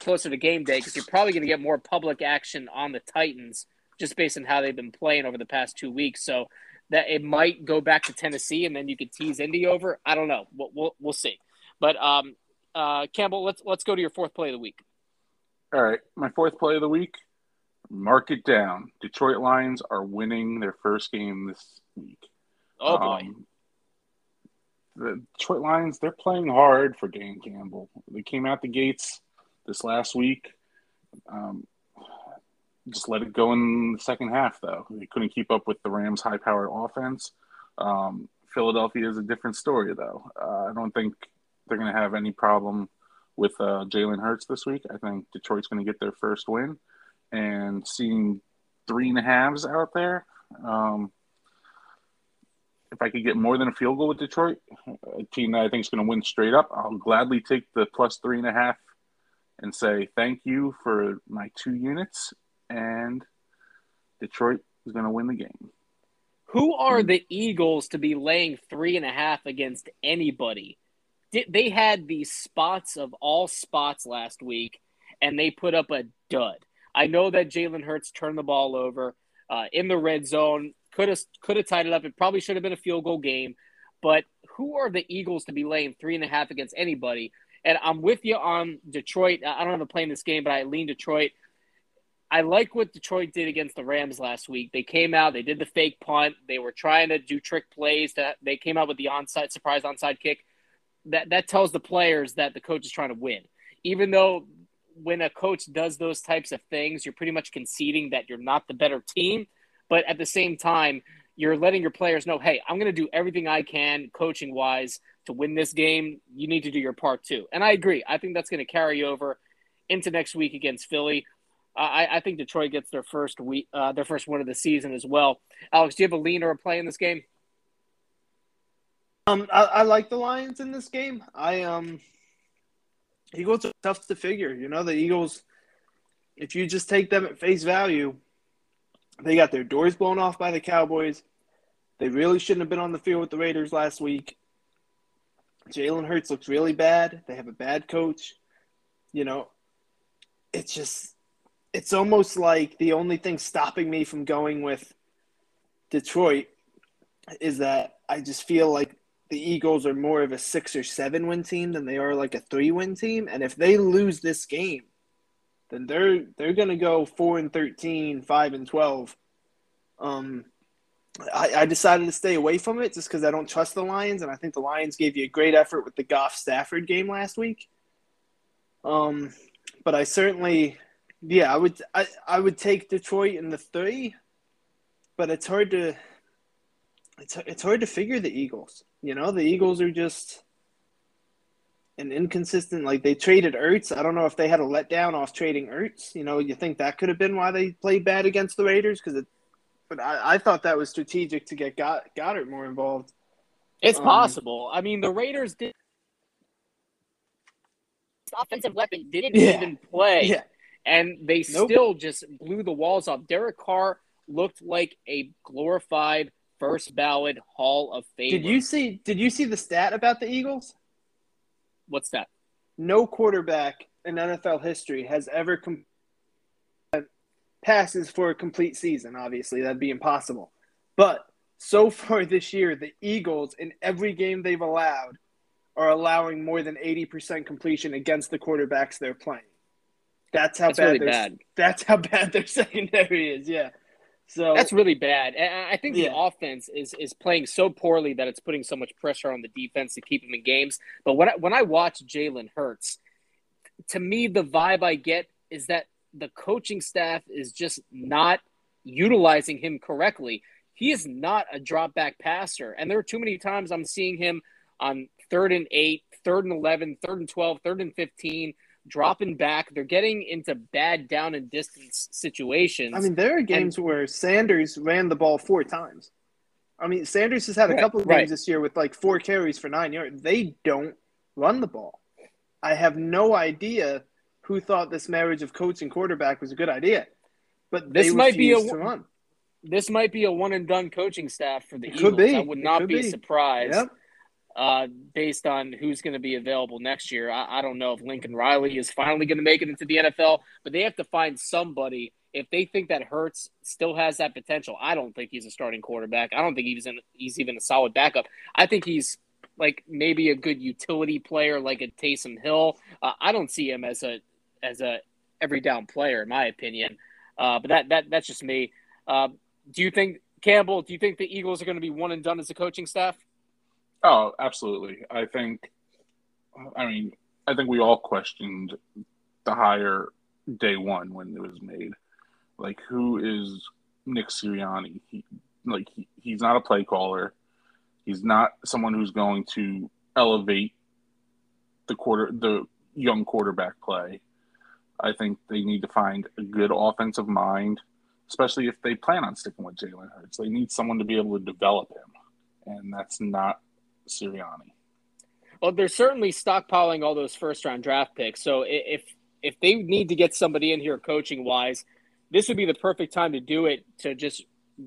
closer to game day because you're probably going to get more public action on the Titans just based on how they've been playing over the past two weeks. So that it might go back to Tennessee and then you could tease Indy over. I don't know. We'll, we'll, we'll see. But um, uh, Campbell, let's let's go to your fourth play of the week. All right, my fourth play of the week. Mark it down. Detroit Lions are winning their first game this week. Oh boy. Um, the Detroit Lions, they're playing hard for Dan Campbell. They came out the gates this last week. Um, just let it go in the second half, though. They couldn't keep up with the Rams' high-powered offense. Um, Philadelphia is a different story, though. Uh, I don't think they're going to have any problem with uh, Jalen Hurts this week. I think Detroit's going to get their first win and seeing three and a halves out there. Um, if I could get more than a field goal with Detroit, a team that I think is going to win straight up, I'll gladly take the plus three and a half and say thank you for my two units. And Detroit is going to win the game. Who are the Eagles to be laying three and a half against anybody? They had the spots of all spots last week, and they put up a dud. I know that Jalen Hurts turned the ball over uh, in the red zone. Could have could have tied it up. It probably should have been a field goal game. But who are the Eagles to be laying three and a half against anybody? And I'm with you on Detroit. I don't have a play in this game, but I lean Detroit. I like what Detroit did against the Rams last week. They came out, they did the fake punt, they were trying to do trick plays. That they came out with the onside surprise onside kick. That that tells the players that the coach is trying to win. Even though when a coach does those types of things, you're pretty much conceding that you're not the better team. But at the same time, you're letting your players know, hey, I'm going to do everything I can, coaching wise, to win this game. You need to do your part too. And I agree. I think that's going to carry over into next week against Philly. I, I, think Detroit gets their first week, uh, their first win of the season as well. Alex, do you have a lean or a play in this game? Um, I, I like the Lions in this game. I um, Eagles are tough to figure. You know, the Eagles, if you just take them at face value, they got their doors blown off by the Cowboys. They really shouldn't have been on the field with the Raiders last week. Jalen Hurts looks really bad. They have a bad coach. You know, it's just, it's almost like the only thing stopping me from going with Detroit is that I just feel like the Eagles are more of a six or seven win team than they are like a three win team. And if they lose this game, then they're they're gonna go four and 13, 5 and twelve. Um, I, I decided to stay away from it just because I don't trust the Lions, and I think the Lions gave you a great effort with the Goff Stafford game last week. Um, but I certainly, yeah, I would I, I would take Detroit in the three, but it's hard to it's it's hard to figure the Eagles. You know, the Eagles are just an inconsistent. Like they traded Ertz. I don't know if they had a letdown off trading Ertz. You know, you think that could have been why they played bad against the Raiders because it. But I, I thought that was strategic to get God, Goedert more involved. It's um, possible. I mean, the Raiders did offensive weapon didn't yeah. even play, yeah. and they nope. still just blew the walls off. Derek Carr looked like a glorified first ballot Hall of Fame. Did you see? Did you see the stat about the Eagles? What's that? No quarterback in NFL history has ever com- uh, passes for a complete season. Obviously, that'd be impossible. But so <laughs> far this year, the Eagles in every game they've allowed are allowing more than 80% completion against the quarterbacks they're playing. That's how That's bad really bad. that's how <laughs> bad their secondary is. Yeah. So That's really bad. And I think the offense is is playing so poorly that it's putting so much pressure on the defense to keep them in games. But when I, when I watch Jalen Hurts, to me the vibe I get is that the coaching staff is just not utilizing him correctly. He is not a drop back passer, and there are too many times I'm seeing him on third and eight, third and 11, third and 12, third and 15, dropping back. They're getting into bad down and distance situations. I mean, there are games where Sanders ran the ball four times. I mean, Sanders has had a Right, couple of right. games this year with like four carries for nine yards. They don't run the ball. I have no idea who thought this marriage of coach and quarterback was a good idea, but This might be a- run. this might be a one and done coaching staff for the It Eagles. could be. I would It not could be, be. surprised Yep. Uh, based on who's going to be available next year. I, I don't know if Lincoln Riley is finally going to make it into the NFL, but they have to find somebody. If they think that Hurts still has that potential, I don't think he's a starting quarterback. I don't think he's in, he's even a solid backup. I think he's like maybe a good utility player, like a Taysom Hill. Uh, I don't see him as a as a every down player, in my opinion. Uh, but that that that's just me. Uh, do you think Campbell? Do you think the Eagles are going to be one and done as a coaching staff? Oh, absolutely. I think, I mean, I think we all questioned the hire day one when it was made. Like, who is Nick Sirianni? He, like, he, he's not a play caller. He's not someone who's going to elevate the quarter, the young quarterback play. I think they need to find a good offensive mind, especially if they plan on sticking with Jalen Hurts. They need someone to be able to develop him, and that's not Sirianni. Well, they're certainly stockpiling all those first round draft picks. So if if they need to get somebody in here coaching wise, this would be the perfect time to do it to just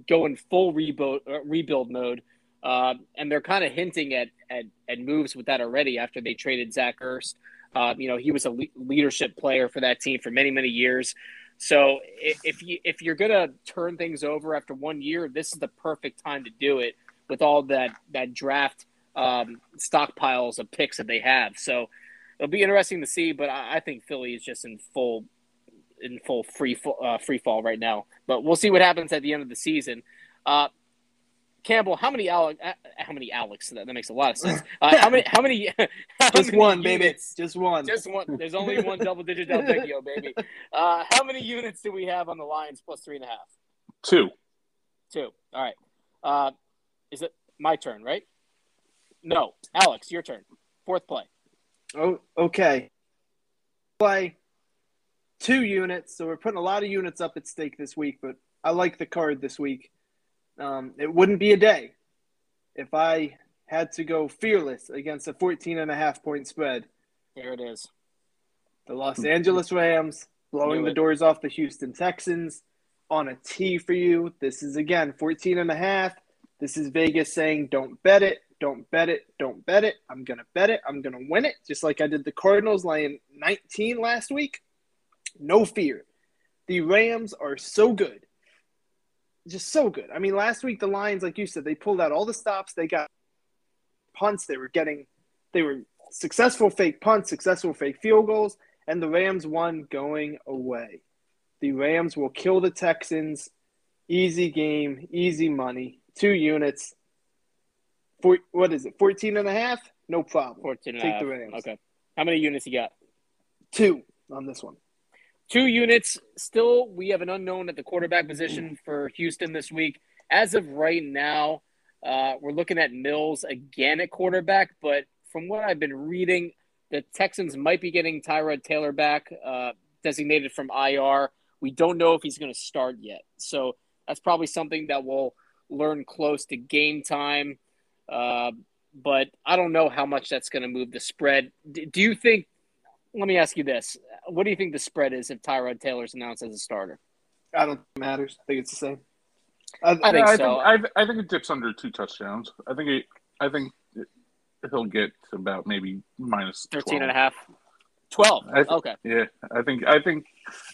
go in full rebuild uh, rebuild mode. Uh, and they're kind of hinting at, at at moves with that already after they traded Zach Ertz. Uh, you know, he was a le- leadership player for that team for many many years. So if you if you're gonna turn things over after one year, this is the perfect time to do it with all that that draft um, stockpiles of picks that they have. So it'll be interesting to see. But I, I think Philly is just in full in full free uh, free fall right now. But we'll see what happens at the end of the season. Uh, Campbell, how many Alex? Uh, how many Alex? That, that makes a lot of sense. Uh, how many? How many? <laughs> how Just many one, baby. Just one. Just one. There's only one double digit Del Vecchio, baby. Uh, how many units do we have on the Lions plus three and a half? Two. Two. All right. Uh, is it my turn, right? No. Alex, your turn. Fourth play. Oh, okay. Play two units, so we're putting a lot of units up at stake this week. But I like the card this week. Um, it wouldn't be a day if I had to go fearless against a 14 and a half point spread. There it is. The Los Angeles Rams blowing the doors off the Houston Texans on a tee for you. This is again 14 and a half. This is Vegas saying don't bet it, don't bet it, don't bet it. I'm going to bet it. I'm going to win it just like I did the Cardinals laying 19 last week. No fear. The Rams are so good. Just so good. I mean, last week the Lions like you said, they pulled out all the stops. They got punts. They were getting they were successful fake punts, successful fake field goals and the Rams won going away. The Rams will kill the Texans. Easy game, easy money. Two units. Four, what is it? 14 and a half? No problem. 14 and a Take half. the Rams. Okay. How many units you got? Two on this one. Two units. Still, we have an unknown at the quarterback position for Houston this week. As of right now, uh, we're looking at Mills again at quarterback, but from what I've been reading, the Texans might be getting Tyrod Taylor back, uh, designated from IR. We don't know if he's going to start yet. So that's probably something that we'll learn close to game time. Uh, but I don't know how much that's going to move the spread. D- do you think? Let me ask you this: What do you think the spread is if Tyrod Taylor's announced as a starter? I don't think it matters. I think it's the same. I, I think I so. think, I, I think it dips under two touchdowns. I think it, I think it, he'll get to about maybe minus 13 and a 12. half? 12. I th- okay. Yeah, I think I think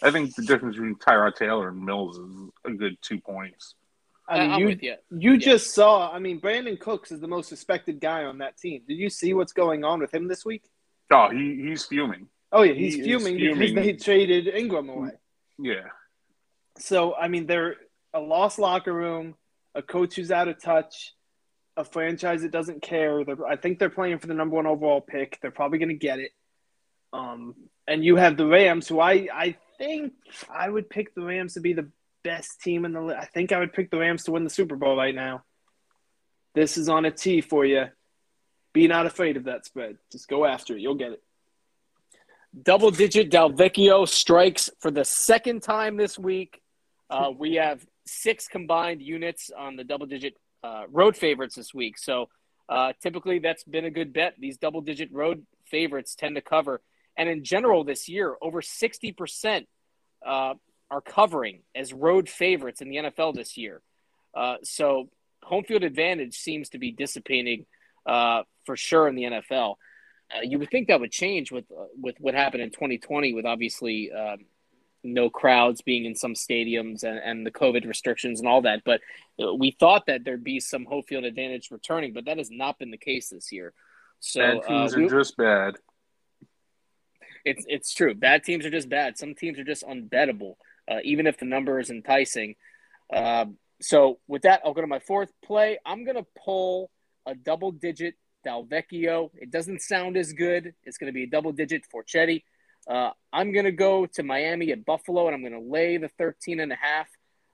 I think the difference between Tyrod Taylor and Mills is a good two points. I mean, I'm you, with you. you Yeah. just saw, I mean, Brandin Cooks is the most suspected guy on that team. Did you see what's going on with him this week? Oh, he, he's fuming. Oh yeah, he's He is fuming, because fuming. they traded Ingram away. Yeah. So I mean, they're a lost locker room, a coach who's out of touch, a franchise that doesn't care. They're, I think they're playing for the number one overall pick. They're probably going to get it. Um, and you have the Rams, who I I think I would pick the Rams to be the best team in the. li- I think I would pick the Rams to win the Super Bowl right now. This is on a tee for you. Be not afraid of that spread. Just go after it. You'll get it. Double digit Dalvecchio strikes for the second time this week. Uh, we have six combined units on the double digit uh, road favorites this week. So uh, typically that's been a good bet. These double digit road favorites tend to cover. And in general, this year, over 60% uh, are covering as road favorites in the NFL this year. Uh, so home field advantage seems to be dissipating uh, for sure in the NFL. Uh, you would think that would change with uh, with what happened in 2020, with obviously um, no crowds being in some stadiums and, and the COVID restrictions and all that. But uh, we thought that there'd be some home field advantage returning, but that has not been the case this year. So Bad uh, teams we- are just bad. it's it's true. Bad teams are just bad. Some teams are just unbettable, uh, even if the number is enticing. Um, so with that, I'll go to my fourth play. I'm gonna pull a double digit Dalvecchio. It doesn't sound as good. It's gonna be a double digit Forchetti. Uh, I'm gonna go to Miami at Buffalo, and I'm gonna lay the 13 and a half.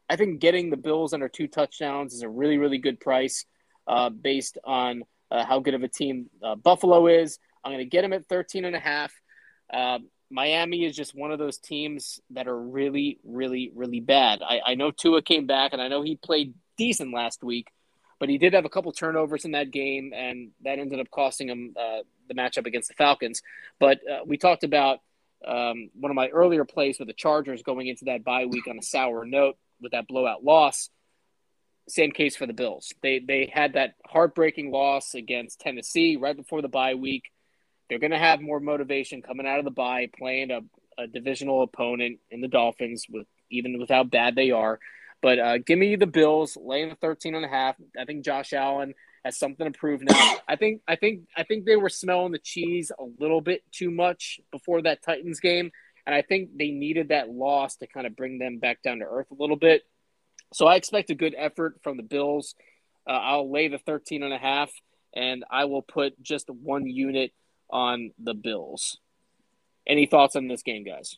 I think getting the Bills under two touchdowns is a really really good price, uh, based on uh, how good of a team uh, Buffalo is. I'm gonna get them at 13 and a half. Uh, Miami is just one of those teams that are really, really, really bad. I, I know Tua came back, and I know he played decent last week, but he did have a couple turnovers in that game, and that ended up costing him uh, the matchup against the Falcons. But uh, we talked about um, one of my earlier plays with the Chargers going into that bye week on a sour note with that blowout loss. Same case for the Bills. They they had that heartbreaking loss against Tennessee right before the bye week. They're going to have more motivation coming out of the bye, playing a, a divisional opponent in the Dolphins, with even with how bad they are. But uh, give me the Bills, laying the 13 and a half. I think Josh Allen has something to prove now. I think I think I think they were smelling the cheese a little bit too much before that Titans game, and I think they needed that loss to kind of bring them back down to earth a little bit. So I expect a good effort from the Bills. Uh, I'll lay the 13 and a half, and I will put just one unit on the Bills. Any thoughts on this game, guys?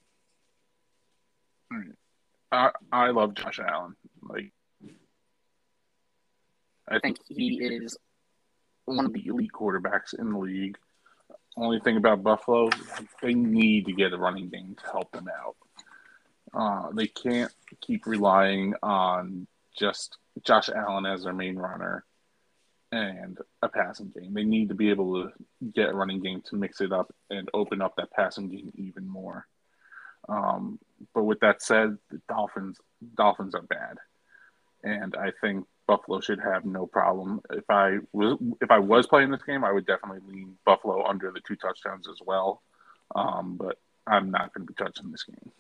I I love Josh Allen. Like I I think he is one of the elite quarterbacks in the league. Only thing about Buffalo, they need to get a running game to help them out. Uh, they can't keep relying on just Josh Allen as their main runner and a passing game. They need to be able to get a running game to mix it up and open up that passing game even more. Um, but with that said, the Dolphins Dolphins are bad, and I think Buffalo should have no problem. If I was if I was playing this game, I would definitely lean Buffalo under the two touchdowns as well. Um, but I'm not going to be touching this game.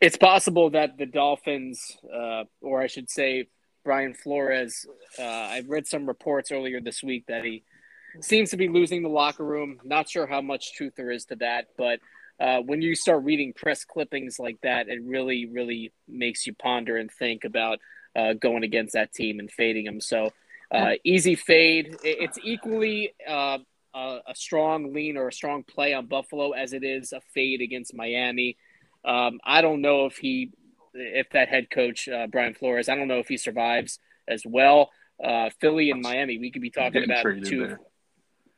It's possible that the Dolphins, uh, or I should say, Brian Flores. Uh, I read some reports earlier this week that he seems to be losing the locker room. Not sure how much truth there is to that, but uh, when you start reading press clippings like that, it really, really makes you ponder and think about uh, going against that team and fading them. So uh, easy fade. It's equally uh, a, a strong lean or a strong play on Buffalo as it is a fade against Miami. Um, I don't know if he, if that head coach uh, Brian Flores, I don't know if he survives as well. Uh, Philly and Miami, we could be talking about two. there.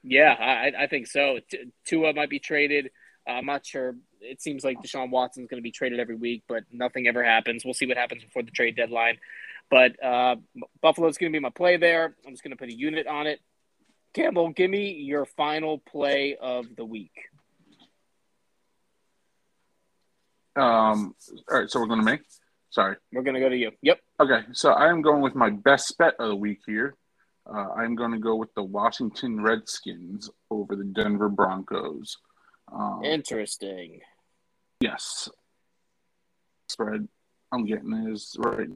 Yeah, I, I think so. Tua might be traded. Uh, I'm not sure. It seems like Deshaun Watson's going to be traded every week, but nothing ever happens. We'll see what happens before the trade deadline. But uh, Buffalo's going to be my play there. I'm just going to put a unit on it. Campbell, give me your final play of the week. Um, all right, so we're going to make. Sorry. We're going to go to you. Yep. Okay, so I am going with my best bet of the week here. Uh, I'm going to go with the Washington Redskins over the Denver Broncos. Um, Interesting. yes, spread I'm getting is right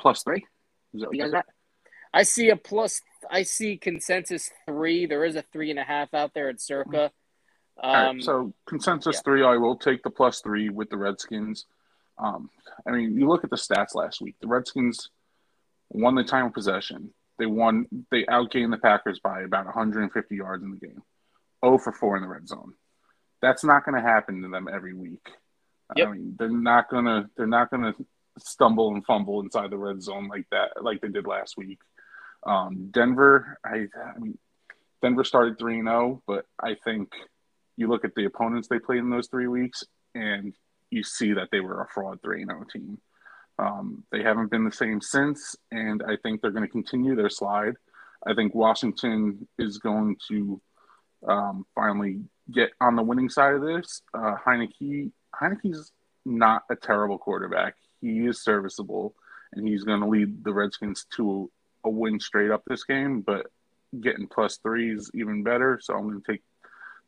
plus three. Is that You guys okay? got- I see a plus. I see consensus three. There is a three and a half out there at circa. Um, All right, so consensus yeah. three, I will take the plus three with the Redskins. Um, I mean, you look at the stats last week. The Redskins won the time of possession. They won. They outgained the Packers by about 150 yards in the game. 0 for 4 in the red zone. That's not going to happen to them every week. Yep. I mean, they're not gonna. They're not gonna stumble and fumble inside the red zone like that, like they did last week. Um, Denver, I, I mean, Denver started 3 0, but I think you look at the opponents they played in those three weeks and you see that they were a fraud 3 0 team. Um, they haven't been the same since, and I think they're going to continue their slide. I think Washington is going to um, finally get on the winning side of this. Uh, Heinicke, Heinicke's not a terrible quarterback. He is serviceable, and he's going to lead the Redskins to a win straight up this game. But getting plus three is even better. So I'm going to take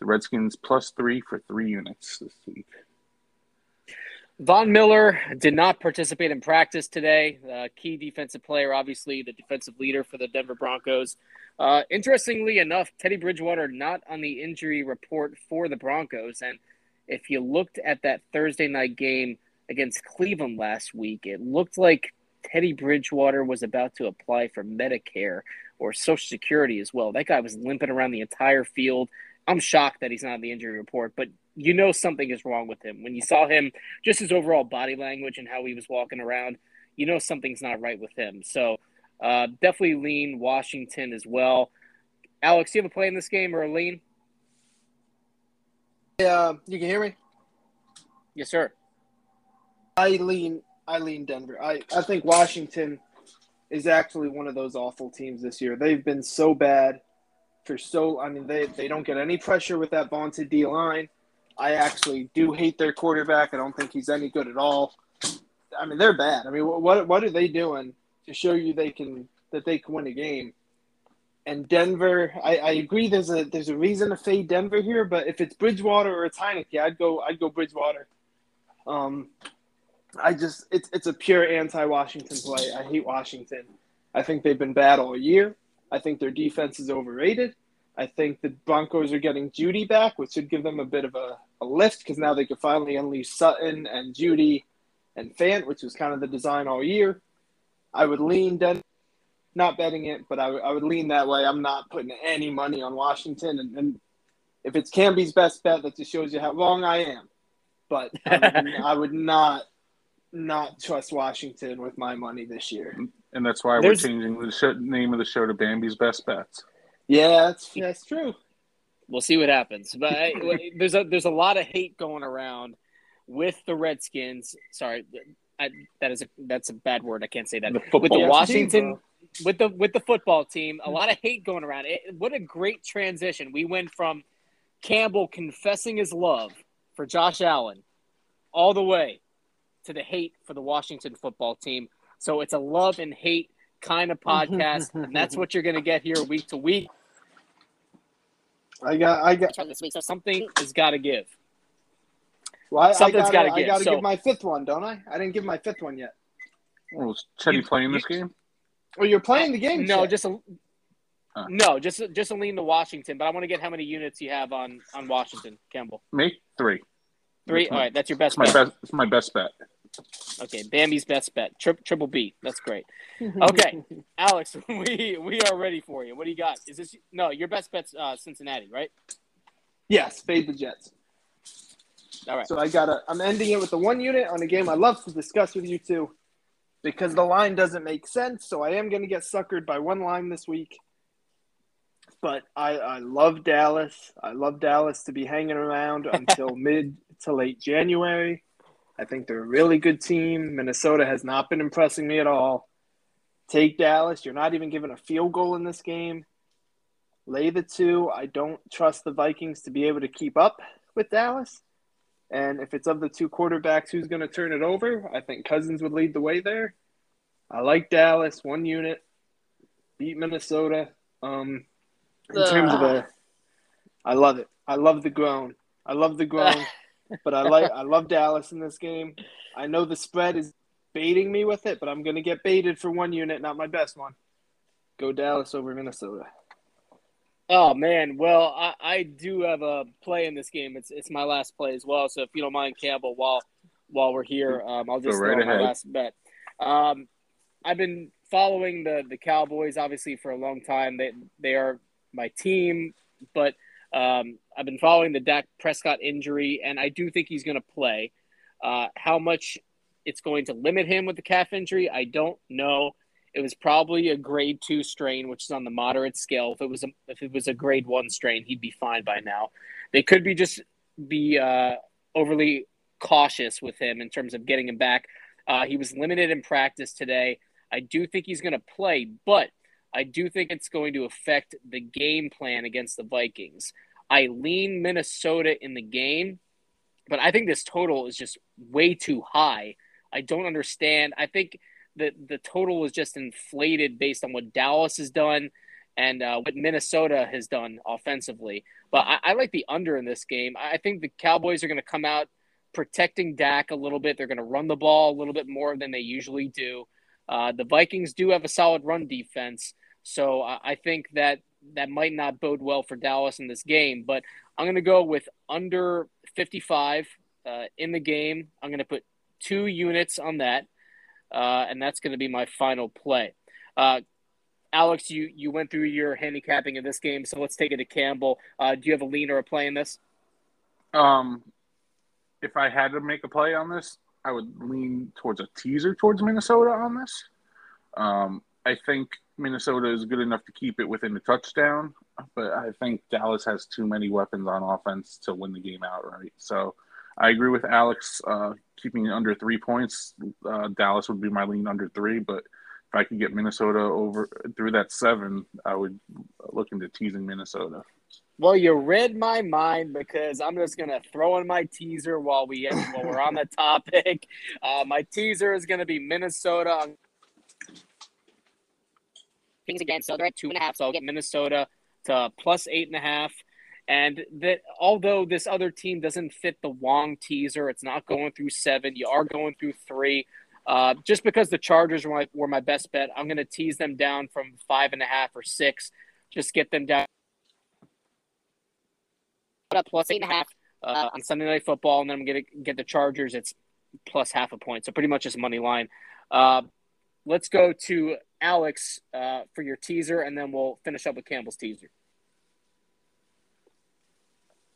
the Redskins plus three for three units this week. Von Miller did not participate in practice today. Uh, key defensive player, obviously the defensive leader for the Denver Broncos. Uh, interestingly enough, Teddy Bridgewater not on the injury report for the Broncos. And if you looked at that Thursday night game against Cleveland last week, it looked like Teddy Bridgewater was about to apply for Medicare or Social Security as well. That guy was limping around the entire field. I'm shocked that he's not on the injury report, but you know something is wrong with him. When you saw him, just his overall body language and how he was walking around, you know something's not right with him. So uh, definitely lean Washington as well. Alex, do you have a play in this game or a lean? Yeah, you can hear me. Yes, sir. I lean. I lean Denver. I, I think Washington is actually one of those awful teams this year. They've been so bad for so. I mean, they they don't get any pressure with that vaunted D line. I actually do hate their quarterback. I don't think he's any good at all. I mean, they're bad. I mean, what what are they doing to show you they can that they can win a game? And Denver, I, I agree. There's a there's a reason to fade Denver here, but if it's Bridgewater or it's Heinicke, I'd go I'd go Bridgewater. Um, I just it's it's a pure anti-Washington play. I hate Washington. I think they've been bad all year. I think their defense is overrated. I think the Broncos are getting Jeudy back, which should give them a bit of a, a lift because now they could finally unleash Sutton and Jeudy and Fant, which was kind of the design all year. I would lean Denver, not betting it, but I, w- I would lean that way. I'm not putting any money on Washington. And, and if it's Camby's best bet, that just shows you how wrong I am. But I would, <laughs> I would not not trust Washington with my money this year. And that's why There's- we're changing the show, name of the show to Bambi's Best Bets. Yeah, that's that's true. We'll see what happens. But I, <laughs> there's a there's a lot of hate going around with the Redskins. Sorry, I, that is a that's a bad word. I can't say that. The with football the team, Washington with the with the football team, a lot of hate going around. It, what a great transition. We went from Campbell confessing his love for Josh Allen all the way to the hate for the Washington football team. So it's a love and hate kind of podcast, and that's <laughs> what you're going to get here week to week. I got I got This week, so something has got to give. well, I, Something's I gotta gotta, I give, gotta so- give my fifth one, don't I? I didn't give my fifth one yet. Oh, is Chetty You- playing this game? Well, you're playing the game. No, Chet. just a Huh. no, just just a lean to Washington. But I want to get how many units you have on on Washington, Campbell. Me? Three. Three. That's All my- right, that's your best It's my bet. best. It's my best bet. Okay, Bambi's best bet. Tri- triple B. That's great. <laughs> Okay, Alex, <laughs> we we are ready for you. What do you got? Is this no your best bet's uh, Cincinnati, right? yes, fade the Jets. All right. So I gotta. I'm ending it with the one unit on a game I love to discuss with you two, because the line doesn't make sense. So I am gonna get suckered by one line this week. But I, I love Dallas. I love Dallas to be hanging around <laughs> until mid to late January. I think they're a really good team. Minnesota has not been impressing me at all. Take Dallas. You're not even given a field goal in this game. Lay the two. I don't trust the Vikings to be able to keep up with Dallas. And if it's of the two quarterbacks, who's going to turn it over? I think Cousins would lead the way there. I like Dallas, one unit, beat Minnesota. Um, in terms of a, I love it. I love the groan. I love the groan, <laughs> but I like I love Dallas in this game. I know the spread is baiting me with it, but I'm going to get baited for one unit, not my best one. Go Dallas over Minnesota. Oh man, well I, I do have a play in this game. It's it's my last play as well. So if you don't mind, Campbell, while while we're here, um, I'll just right throw ahead. my last bet. Um, I've been following the the Cowboys obviously for a long time. They they are my team, but um, I've been following the Dak Prescott injury, and I do think he's going to play. Uh, how much it's going to limit him with the calf injury, I don't know. It was probably a grade two strain, which is on the moderate scale. If it was a if it was a grade one strain, he'd be fine by now. They could be just be uh, overly cautious with him in terms of getting him back. Uh, he was limited in practice today. I do think he's going to play, but I do think it's going to affect the game plan against the Vikings. I lean Minnesota in the game, but I think this total is just way too high. I don't understand. I think the the total was just inflated based on what Dallas has done and uh, what Minnesota has done offensively. But I, I, like the under in this game. I think the Cowboys are going to come out protecting Dak a little bit. They're going to run the ball a little bit more than they usually do. Uh, the Vikings do have a solid run defense, so I, think that that might not bode well for Dallas in this game. But I'm going to go with under 55 uh, in the game. I'm going to put two units on that uh, and that's going to be my final play. Uh, Alex, you you went through your handicapping in this game, so let's take it to Campbell. Uh, do you have a lean or a play in this? Um, if I had to make a play on this, I would lean towards a teaser towards Minnesota on this. Um, I think Minnesota is good enough to keep it within the touchdown, but I think Dallas has too many weapons on offense to win the game outright. So I agree with Alex. Uh, keeping it under three points, uh, Dallas would be my lean under three. But if I could get Minnesota over through that seven, I would look into teasing Minnesota. Well, you read my mind because I'm just gonna throw in my teaser while we while we're on the <laughs> topic. Uh, my teaser is gonna be Minnesota. Things again, so they're at two and a half. So I'll get Minnesota to plus eight and a half. And that although this other team doesn't fit the Wong teaser, it's not going through seven. You are going through three. Uh, just because the Chargers were my, were my best bet, I'm going to tease them down from five and a half or six. Just get them down plus eight and a half uh, on Sunday Night Football, and then I'm going to get the Chargers. It's plus half a point, so pretty much just money line. Uh, let's go to Alex uh, for your teaser, and then we'll finish up with Campbell's teaser.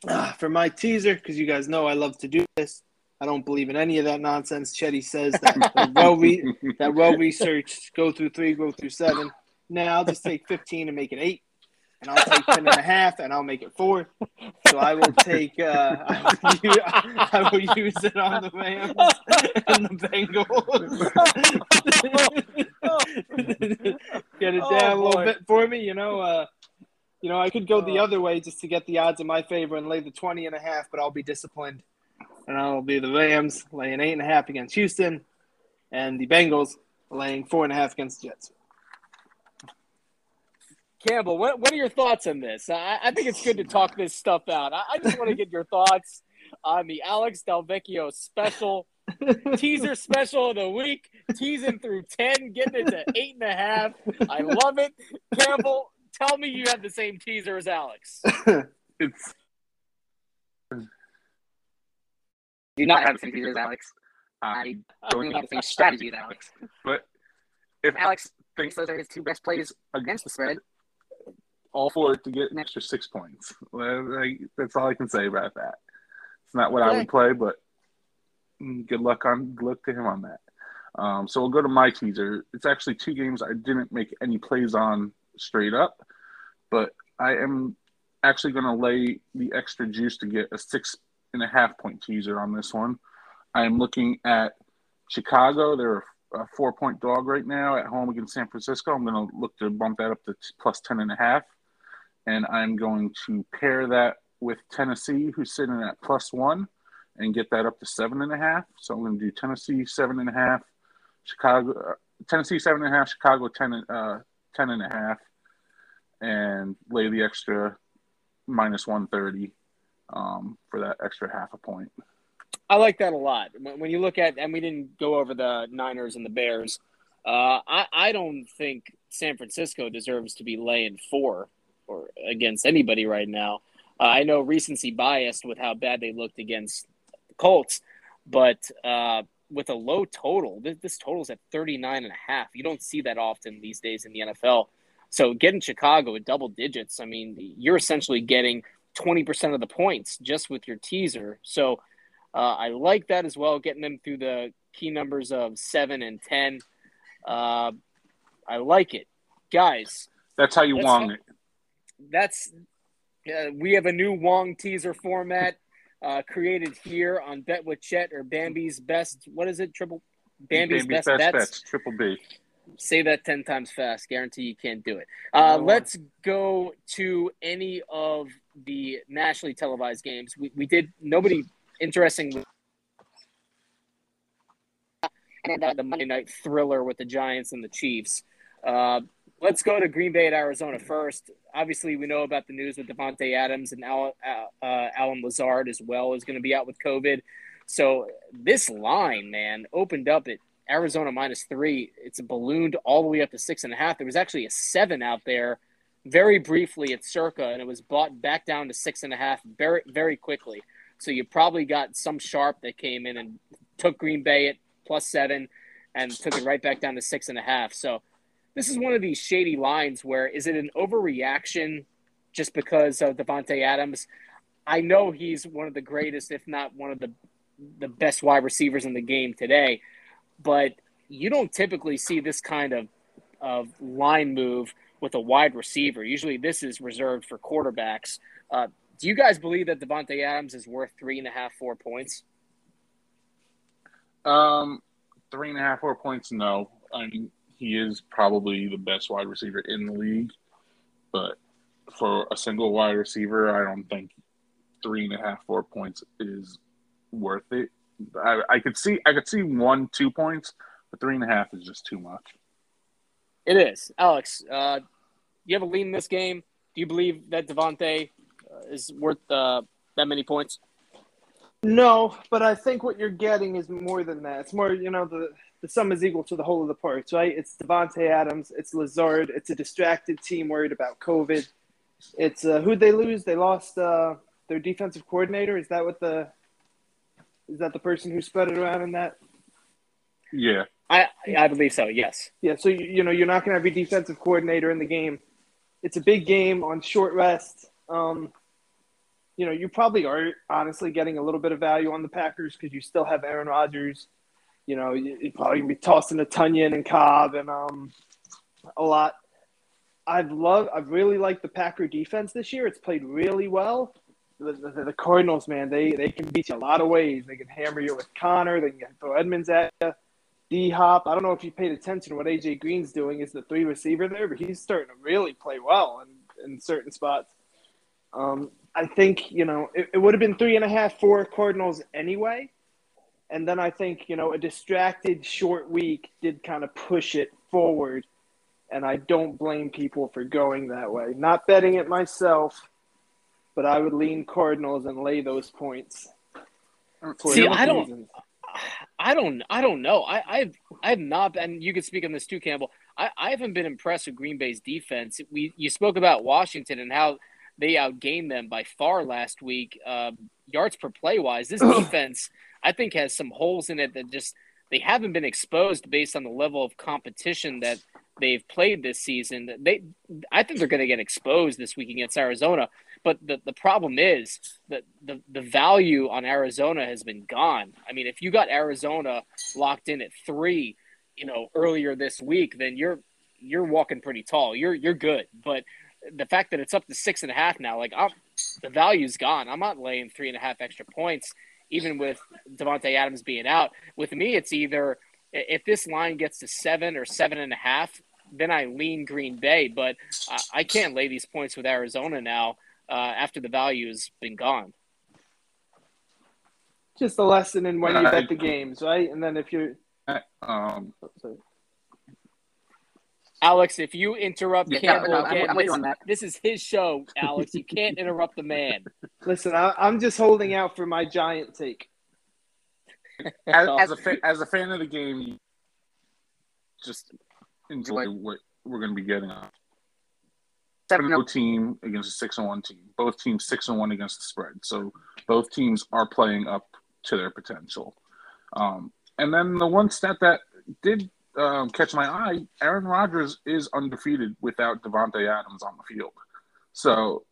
Uh, for my teaser, because you guys know I love to do this. I don't believe in any of that nonsense. Chetty says that <laughs> well re- that well researched go through three, go through seven. Now I'll just take fifteen and make it eight, and I'll take ten and a half, and I'll make it four. So I will take uh, I, will use, I will use it on the Rams <laughs> and the Bengals. <laughs> Get it down oh, a little bit for me, you know. Uh, you know, I could go the uh. other way just to get the odds in my favor and lay the 20 and a half, but I'll be disciplined. And I'll be the Rams laying eight and a half against Houston and the Bengals laying four and a half against the Jets. Campbell, what, what are your thoughts on this? I, I think it's good to talk this stuff out. I, I just want to get your thoughts on the Alex Delvecchio special, teaser special of the week, teasing through 10, getting it to eight and a half. I love it. Campbell, tell me you have the same teaser as Alex. <laughs> it's. Do not have the same teaser as Alex. I don't have the same strategy as Alex. But if Alex thinks those are his two best plays against the spread, all for it to get an extra six points. That's all I can say about that. It's not what okay. I would play, but good luck on good luck to him on that. Um, so we'll go to my teaser. It's actually two games I didn't make any plays on straight up but I am actually going to lay the extra juice to get a six and a half point teaser on this one. I am looking at Chicago. They're a four point dog right now at home against San Francisco. I'm going to look to bump that up to plus 10 and a half. And I'm going to pair that with Tennessee, who's sitting at plus one, and get that up to seven and a half. So I'm going to do Tennessee seven and a half, Chicago, uh, Tennessee seven and a half, Chicago 10, uh, 10 and a and lay the extra minus 130 um, for that extra half a point. I like that a lot. When you look at, and we didn't go over the Niners and the Bears, Uh, I I don't think San Francisco deserves to be laying four or against anybody right now. Uh, I know recency biased with how bad they looked against the Colts, but uh, with a low total, this, this total's at 39 and a half. You don't see that often these days in the NFL. So getting Chicago at double digits, I mean, you're essentially getting 20% of the points just with your teaser. So uh, I like that as well, getting them through the key numbers of seven and 10. Uh, I like it. Guys. That's how you want it. That's, uh, we have a new Wong teaser format uh, created here on Bet with Chet or Bambi's Best. What is it? Triple Bambi's, Bambi's Best, best bets. bets. Triple B. Say that 10 times fast. Guarantee you can't do it. Uh, let's go to any of the nationally televised games. We, we did, nobody interesting. And the, the Monday night thriller with the Giants and the Chiefs. Uh, let's go to Green Bay at Arizona first. Obviously, we know about the news with Davante Adams and Al, uh, Allen Lazard as well is going to be out with COVID. So this line, man, opened up at Arizona minus three. It's ballooned all the way up to six and a half. There was actually a seven out there very briefly at Circa, and it was bought back down to six and a half very very quickly. So you probably got some sharp that came in and took Green Bay at plus seven and took it right back down to six and a half. So this is one of these shady lines where is it an overreaction just because of Davante Adams? I know he's one of the greatest, if not one of the the best wide receivers in the game today but you don't typically see this kind of of line move with a wide receiver. Usually, this is reserved for quarterbacks. Uh, do you guys believe that Davante Adams is worth three and a half, four points? Um, three and a half, four points. No, I mean he is probably the best wide receiver in the league, but for a single wide receiver, I don't think three and a half, four points is worth it. I, I could see I could see one two points, but three and a half is just too much. It is, Alex. Uh, you have a lead in this game. Do you believe that Davante uh, is worth uh, that many points? No, but I think what you're getting is more than that. It's more, you know, the the sum is equal to the whole of the parts, right? It's Davante Adams, it's Lazard, it's a distracted team worried about COVID. It's uh, who'd they lose? They lost uh, their defensive coordinator. Is that what the is that the person who spread it around in that? Yeah. I I believe so. Yes. Yeah. So you, you know you're not going to have your defensive coordinator in the game. It's a big game on short rest. Um, you know you probably are honestly getting a little bit of value on the Packers because you still have Aaron Rodgers. You know you're probably gonna be tossing a Tonyan and Cobb and um a lot. I've loved. I've really liked the Packer defense this year. It's played really well the, the, the, Cardinals, man, they they can beat you a lot of ways. They can hammer you with Connor. They can throw Edmonds at you. D Hop. I don't know if you paid attention to what AJ Green's doing. Is the three receiver there, but he's starting to really play well in, in certain spots. Um, I think you know it, it would have been three and a half, four Cardinals anyway, and then I think you know a distracted short week did kind of push it forward, and I don't blame people for going that way. Not betting it myself but I would lean Cardinals and lay those points. See, I don't, reasons. I don't, I don't know. I, I've, I've not, and you could speak on this too, Campbell. I, I haven't been impressed with Green Bay's defense. We, you spoke about Washington and how they outgained them by far last week, uh, yards per play wise. This <clears throat> defense, I think, has some holes in it that just they haven't been exposed based on the level of competition that they've played this season. They, I think they're going to get exposed this week against Arizona. But the, the problem is that the, the value on Arizona has been gone. I mean, if you got Arizona locked in at three, you know, earlier this week, then you're you're walking pretty tall. You're you're good. But the fact that it's up to six and a half now, like I'm, the value's gone. I'm not laying three and a half extra points, even with Davante Adams being out. With me, it's either if this line gets to seven or seven and a half, then I lean Green Bay. But I can't lay these points with Arizona now uh, after the value has been gone. Just a lesson in when you bet the games, right? And then if you're, um, Alex, if you interrupt yeah, Campbell no, again, I'm, I'm this, this, is his show, Alex. You can't <laughs> interrupt the man. Listen, I, am just holding out for my giant take. <laughs> As, as, a <laughs> fan, as a fan of the game, just enjoy what we're going to be getting on. Seven No no. team against a six and one team. Both teams six and one against the spread. So both teams are playing up to their potential. Um, and then the one stat that did um, catch my eye: Aaron Rodgers is undefeated without Davante Adams on the field. So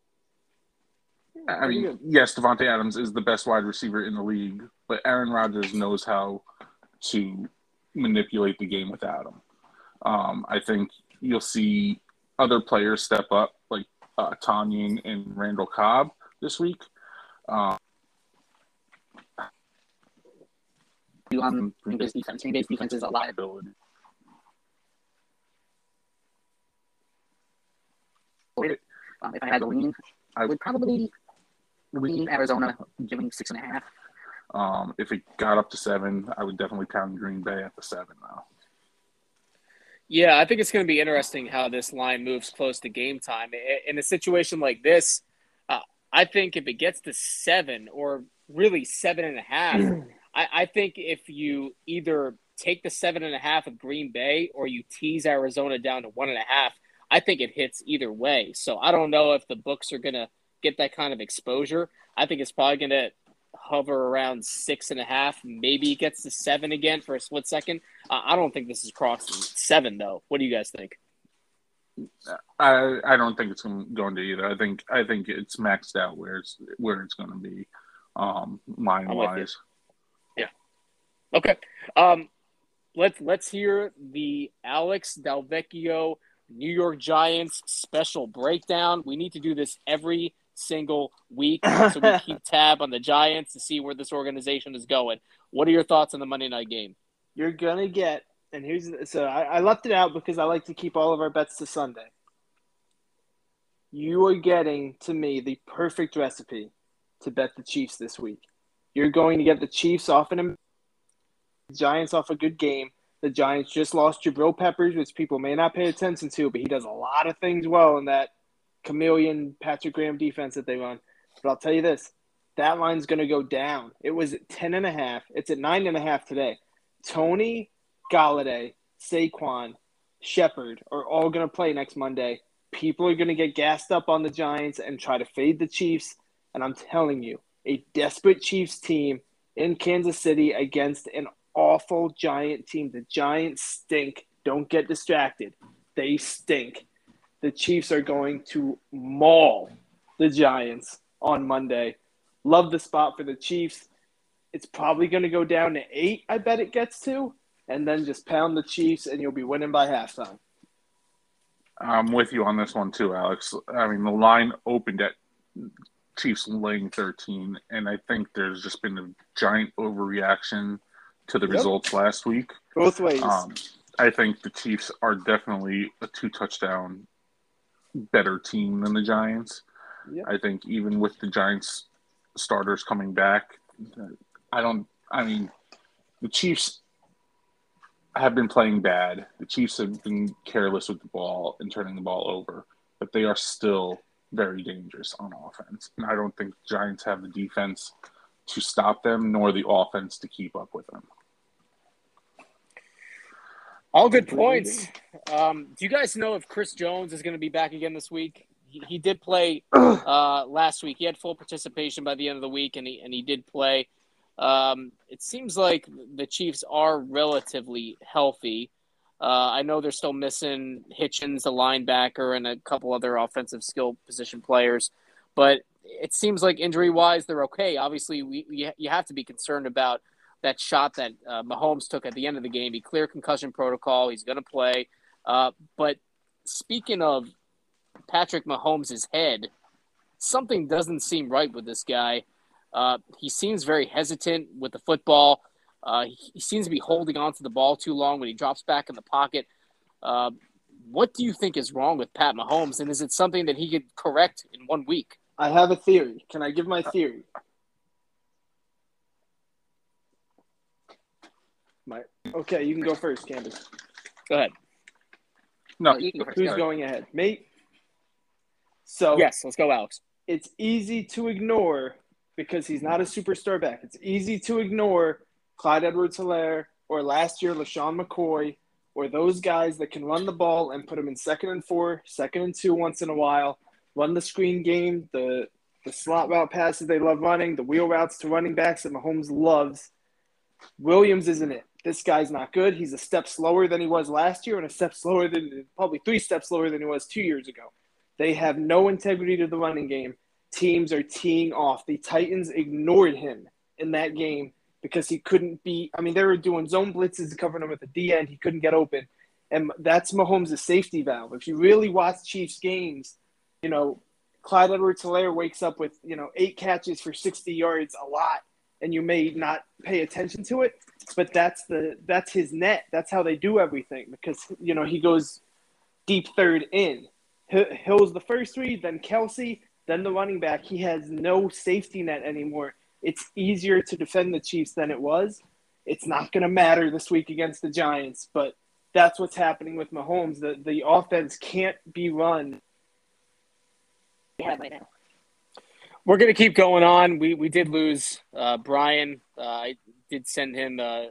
I mean, yes, Davante Adams is the best wide receiver in the league, but Aaron Rodgers knows how to manipulate the game without him. Um, I think you'll see other players step up, like uh, Tonyan and Randall Cobb this week. Um, You on Green Bay's defense. Green Bay's defense is a liability. Ability. Um, if I had to lean, I would probably lean Arizona, giving six and a half. Um, if it got up to seven, I would definitely pound Green Bay at the seven now. Yeah, I think it's going to be interesting how this line moves close to game time. In a situation like this, uh, I think if it gets to seven or really seven and a half, I, I think if you either take the seven and a half of Green Bay or you tease Arizona down to one and a half, I think it hits either way. So I don't know if the books are going to get that kind of exposure. I think it's probably going to hover around six and a half. Maybe it gets to seven again for a split second. Uh, I don't think this is crossing seven, though. What do you guys think? I I don't think it's going to either. I think I think it's maxed out where it's where it's going to be, um, line I'm with you. wise. Okay. Um, let's let's hear the Alex Dalvecchio New York Giants special breakdown. We need to do this every single week so we <laughs> keep tab on the Giants to see where this organization is going. What are your thoughts on the Monday night game? You're gonna get, and here's so I, I left it out because I like to keep all of our bets to Sunday. You are getting to me the perfect recipe to bet the Chiefs this week. You're going to get the Chiefs off an Giants off a good game. The Giants just lost Jabril Peppers, which people may not pay attention to, but he does a lot of things well in that chameleon Patrick Graham defense that they run. But I'll tell you this, that line's going to go down. It was at 10 and a half. It's at nine and a half today. Toney, Golladay, Saquon, Shepard are all going to play next Monday. People are going to get gassed up on the Giants and try to fade the Chiefs. And I'm telling you, a desperate Chiefs team in Kansas City against an awful Giant team. The Giants stink. Don't get distracted. They stink. The Chiefs are going to maul the Giants on Monday. Love the spot for the Chiefs. It's probably going to go down to eight, I bet it gets to, and then just pound the Chiefs, and you'll be winning by halftime. I'm with you on this one too, Alex. I mean, the line opened at Chiefs laying 13, and I think there's just been a giant overreaction to the Yep. results last week. Both ways. Um, I think the Chiefs are definitely a two touchdown better team than the Giants. Yep. I think even with the Giants starters coming back, I don't. I mean, the Chiefs have been playing bad. The Chiefs have been careless with the ball and turning the ball over, but they are still very dangerous on offense. And I don't think the Giants have the defense to stop them, nor the offense to keep up with them. All good points. Um, do you guys know if Chris Jones is going to be back again this week? He, he did play <clears throat> uh, last week. He had full participation by the end of the week, and he and he did play. Um, it seems like the Chiefs are relatively healthy. Uh, I know they're still missing Hitchens, the linebacker, and a couple other offensive skill position players, but it seems like injury wise they're okay. Obviously, we, we you have to be concerned about that shot that uh, Mahomes took at the end of the game. He cleared concussion protocol. He's going to play. Uh, but speaking of Patrick Mahomes' head, something doesn't seem right with this guy. Uh, he seems very hesitant with the football. Uh, he, he seems to be holding on to the ball too long when he drops back in the pocket. Uh, what do you think is wrong with Pat Mahomes, and is it something that he could correct in one week? I have a theory. Can I give my theory? My okay, you can go first, Candace. Go ahead. No, Oh, you can go first. Who's Go. going ahead? mate? So Yes, let's go, Alex. it's easy to ignore because he's not a superstar back. It's easy to ignore Clyde Edwards Helaire or last year LeSean McCoy or those guys that can run the ball and put them in second and four, second and two once in a while, run the screen game, the the slot route passes they love running, the wheel routes to running backs that Mahomes loves. Williams isn't it. This guy's not good. He's a step slower than he was last year and a step slower than probably three steps slower than he was two years ago. They have no integrity to the running game. Teams are teeing off. The Titans ignored him in that game because he couldn't be. I mean, they were doing zone blitzes covering him at the D end. He couldn't get open. And that's Mahomes' safety valve. If you really watch Chiefs games, you know, Clyde Edwards Helaire wakes up with, you know, eight catches for 60 yards a lot, and you may not pay attention to it, but that's the that's his net. That's how they do everything because, you know, he goes deep third in. Hill's the first read, then Kelce, then the running back. He has no safety net anymore. It's easier to defend the Chiefs than it was. It's not going to matter this week against the Giants, but that's what's happening with Mahomes. The the offense can't be run right now. We're gonna keep going on. We we did lose uh, Brian. Uh, I did send him an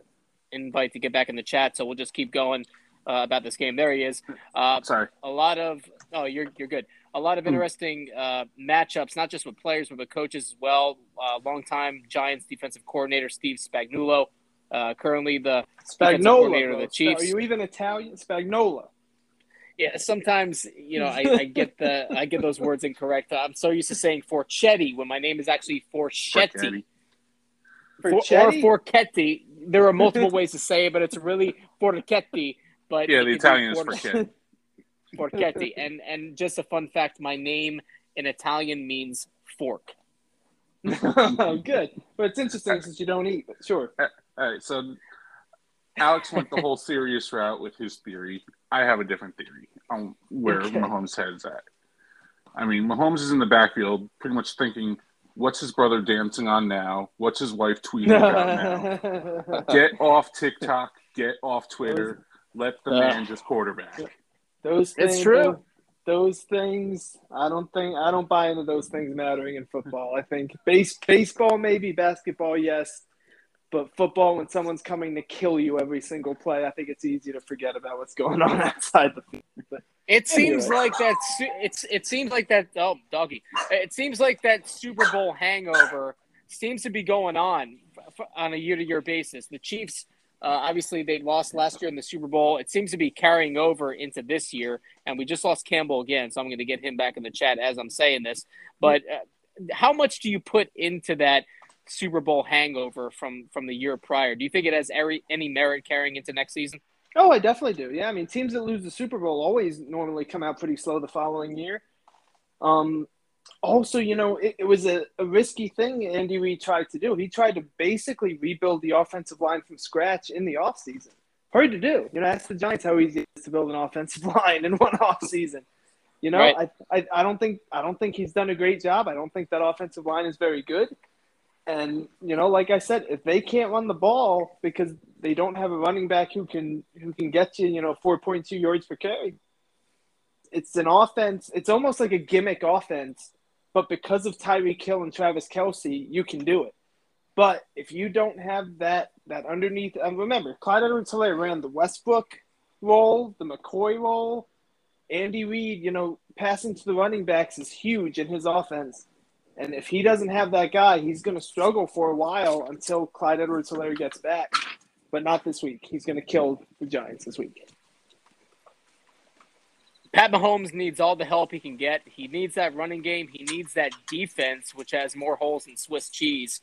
invite to get back in the chat, so we'll just keep going uh, about this game. There he is. Uh, Sorry. A lot of oh, you're you're good. A lot of hmm. interesting uh, matchups, not just with players but with coaches as well. Uh, longtime Giants defensive coordinator Steve Spagnuolo, uh, currently the Spagnola, coordinator of the Chiefs. Are you even Italian? Spagnola. Yeah, sometimes you know I, <laughs> I, get the I get those words incorrect. I'm so used to saying Forchetti when my name is actually Forchetti. Forchetti? or Forchetti. There are multiple ways to say it, but it's really Forchetti. But yeah, the Italian is Forchetti. <laughs> Forchetti, and and just a fun fact: my name in Italian means fork. <laughs> Good, but it's interesting since you don't eat. But sure. Uh, all right, so Alex went the whole serious route with his theory. I have a different theory on where okay. Mahomes' head's at. I mean, Mahomes is in the backfield, pretty much thinking, "What's his brother dancing on now? What's his wife tweeting <laughs> about now? Get off TikTok. Get off Twitter. Let the uh, man just quarterback." Those things, it's true. Those things, I don't think I don't buy into those things mattering in football. I think base baseball maybe, basketball yes, but football, when someone's coming to kill you every single play, I think it's easy to forget about what's going on <laughs> outside the field. But it seems anyway. like that. It's it seems like that. Oh, doggy! It seems like that Super Bowl hangover seems to be going on on a year-to-year basis. The Chiefs, uh, obviously, they lost last year in the Super Bowl. It seems to be carrying over into this year, and we just lost Campbell again. So I'm going to get him back in the chat as I'm saying this. But uh, how much do you put into that? Super Bowl hangover from from the year prior. Do you think it has any, any merit carrying into next season? Oh, I definitely do. Yeah, I mean, teams that lose the Super Bowl always normally come out pretty slow the following year. Um, also, you know, it, it was a, a, risky thing Andy Reid tried to do. He tried to basically rebuild the offensive line from scratch in the offseason. Hard to do. You know, ask the Giants how easy it is to build an offensive <laughs> line in one offseason. You know, right. I, I I don't think I don't think he's done a great job. I don't think that offensive line is very good. And you know, like I said, if they can't run the ball because they don't have a running back who can who can get you, you know, four point two yards per carry, it's an offense. It's almost like a gimmick offense, but because of Tyreek Hill and Travis Kelce, you can do it. But if you don't have that that underneath, and remember, Clyde Edwards-Helaire ran the Westbrook role, the McCoy role. Andy Reid, you know, passing to the running backs is huge in his offense. And if he doesn't have that guy, he's going to struggle for a while until Clyde Edwards Helaire gets back. But not this week. He's going to kill the Giants this week. Pat Mahomes needs all the help he can get. He needs that running game. He needs that defense, which has more holes than Swiss cheese,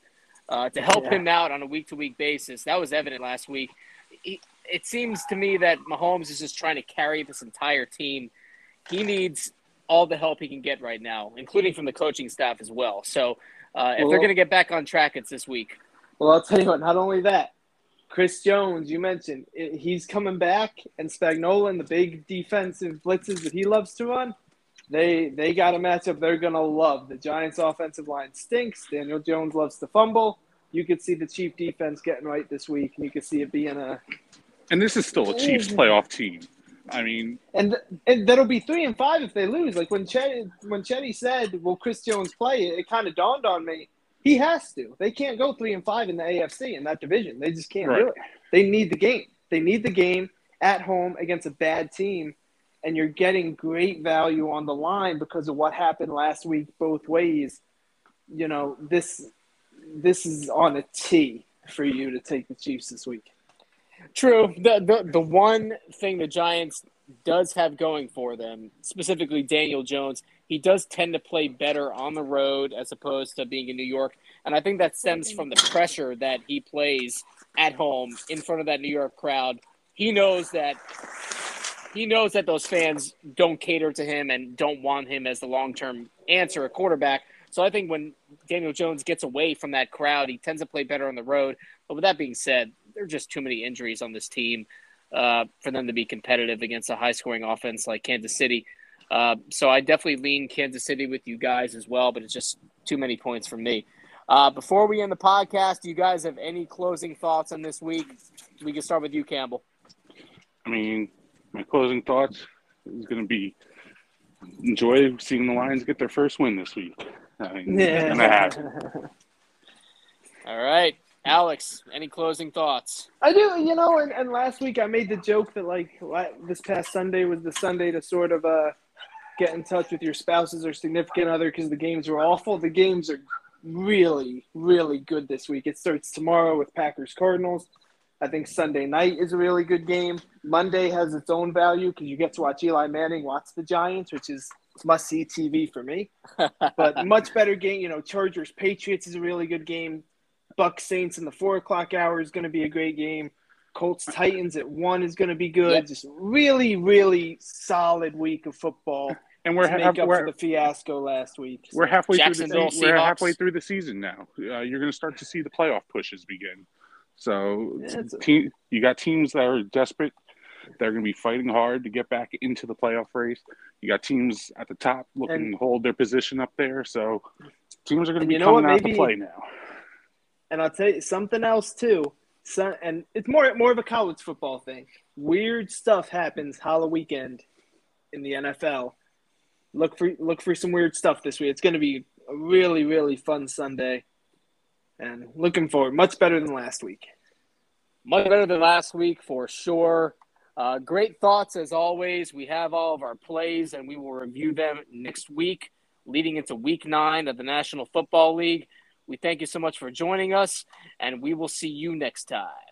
uh, to help yeah. him out on a week to week basis. That was evident last week. He, it seems to me that Mahomes is just trying to carry this entire team. He needs all the help he can get right now, including from the coaching staff as well. So uh, if well, they're going to get back on track, it's this week. Well, I'll tell you what. Not only that, Chris Jones, you mentioned he's coming back, and Spagnuolo and the big defensive blitzes that he loves to run. They they got a matchup they're gonna love. The Giants' offensive line stinks. Daniel Jones loves to fumble. You could see the Chief defense getting right this week, and you could see it being a. And this is still a Chiefs playoff team. I mean, and and that'll be three and five if they lose. Like when Chetty, when Chetty said, "Will Chris Jones play?" It, it kind of dawned on me. He has to. They can't go three and five in the AFC in that division. They just can't right. do it. They need the game. They need the game, at home against a bad team, and you're getting great value on the line because of what happened last week both ways. You know this this is on a tee for you to take the Chiefs this week. True. The, the the one thing the Giants does have going for them, specifically Daniel Jones, he does tend to play better on the road as opposed to being in New York. And I think that stems from the pressure that he plays at home in front of that New York crowd. He knows that he knows that those fans don't cater to him and don't want him as the long term answer at quarterback. So I think when Daniel Jones gets away from that crowd, he tends to play better on the road. But with that being said, there are just too many injuries on this team uh, for them to be competitive against a high scoring offense like Kansas City. Uh, so I definitely lean Kansas City with you guys as well, but it's just too many points for me. Uh, before we end the podcast, do you guys have any closing thoughts on this week? We can start with you, Campbell. I mean, my closing thoughts is going to be enjoy seeing the Lions get their first win this week. I mean, Yeah. <laughs> All right. Alex, any closing thoughts? I do, you know, and, and last week I made the joke that like this past Sunday was the Sunday to sort of uh, get in touch with your spouses or significant other because the games were awful. The games are really, really good this week. It starts tomorrow with Packers Cardinals. I think Sunday night is a really good game. Monday has its own value because you get to watch Eli Manning watch the Giants, which is must see TV for me. <laughs> But much better game, you know. Chargers Patriots is a really good game. Bucks Saints in the four o'clock hour is going to be a great game. Colts Titans at one is going to be good. Yep. Just really, really solid week of football and we're to make half, up we're, for the fiasco last week. we're halfway through the Jacksonville se- we're halfway through the season now. Uh, you're going to start to see the playoff pushes begin. So Yeah, it's- te- you got teams that are desperate. They're going to be fighting hard to get back into the playoff race. You got teams at the top looking And- to hold their position up there. So teams are going to be you what, coming out maybe- to play now. And I'll tell you something else too. So, and it's more more of a college football thing. Weird stuff happens Halloween weekend in the NFL. Look for look for some weird stuff this week. It's going to be a really really fun Sunday, and looking forward. Much better than last week. Much better than last week for sure. Uh, great thoughts as always. We have all of our plays and we will review them next week, leading into week nine of the National Football League. We thank you so much for joining us, and we will see you next time.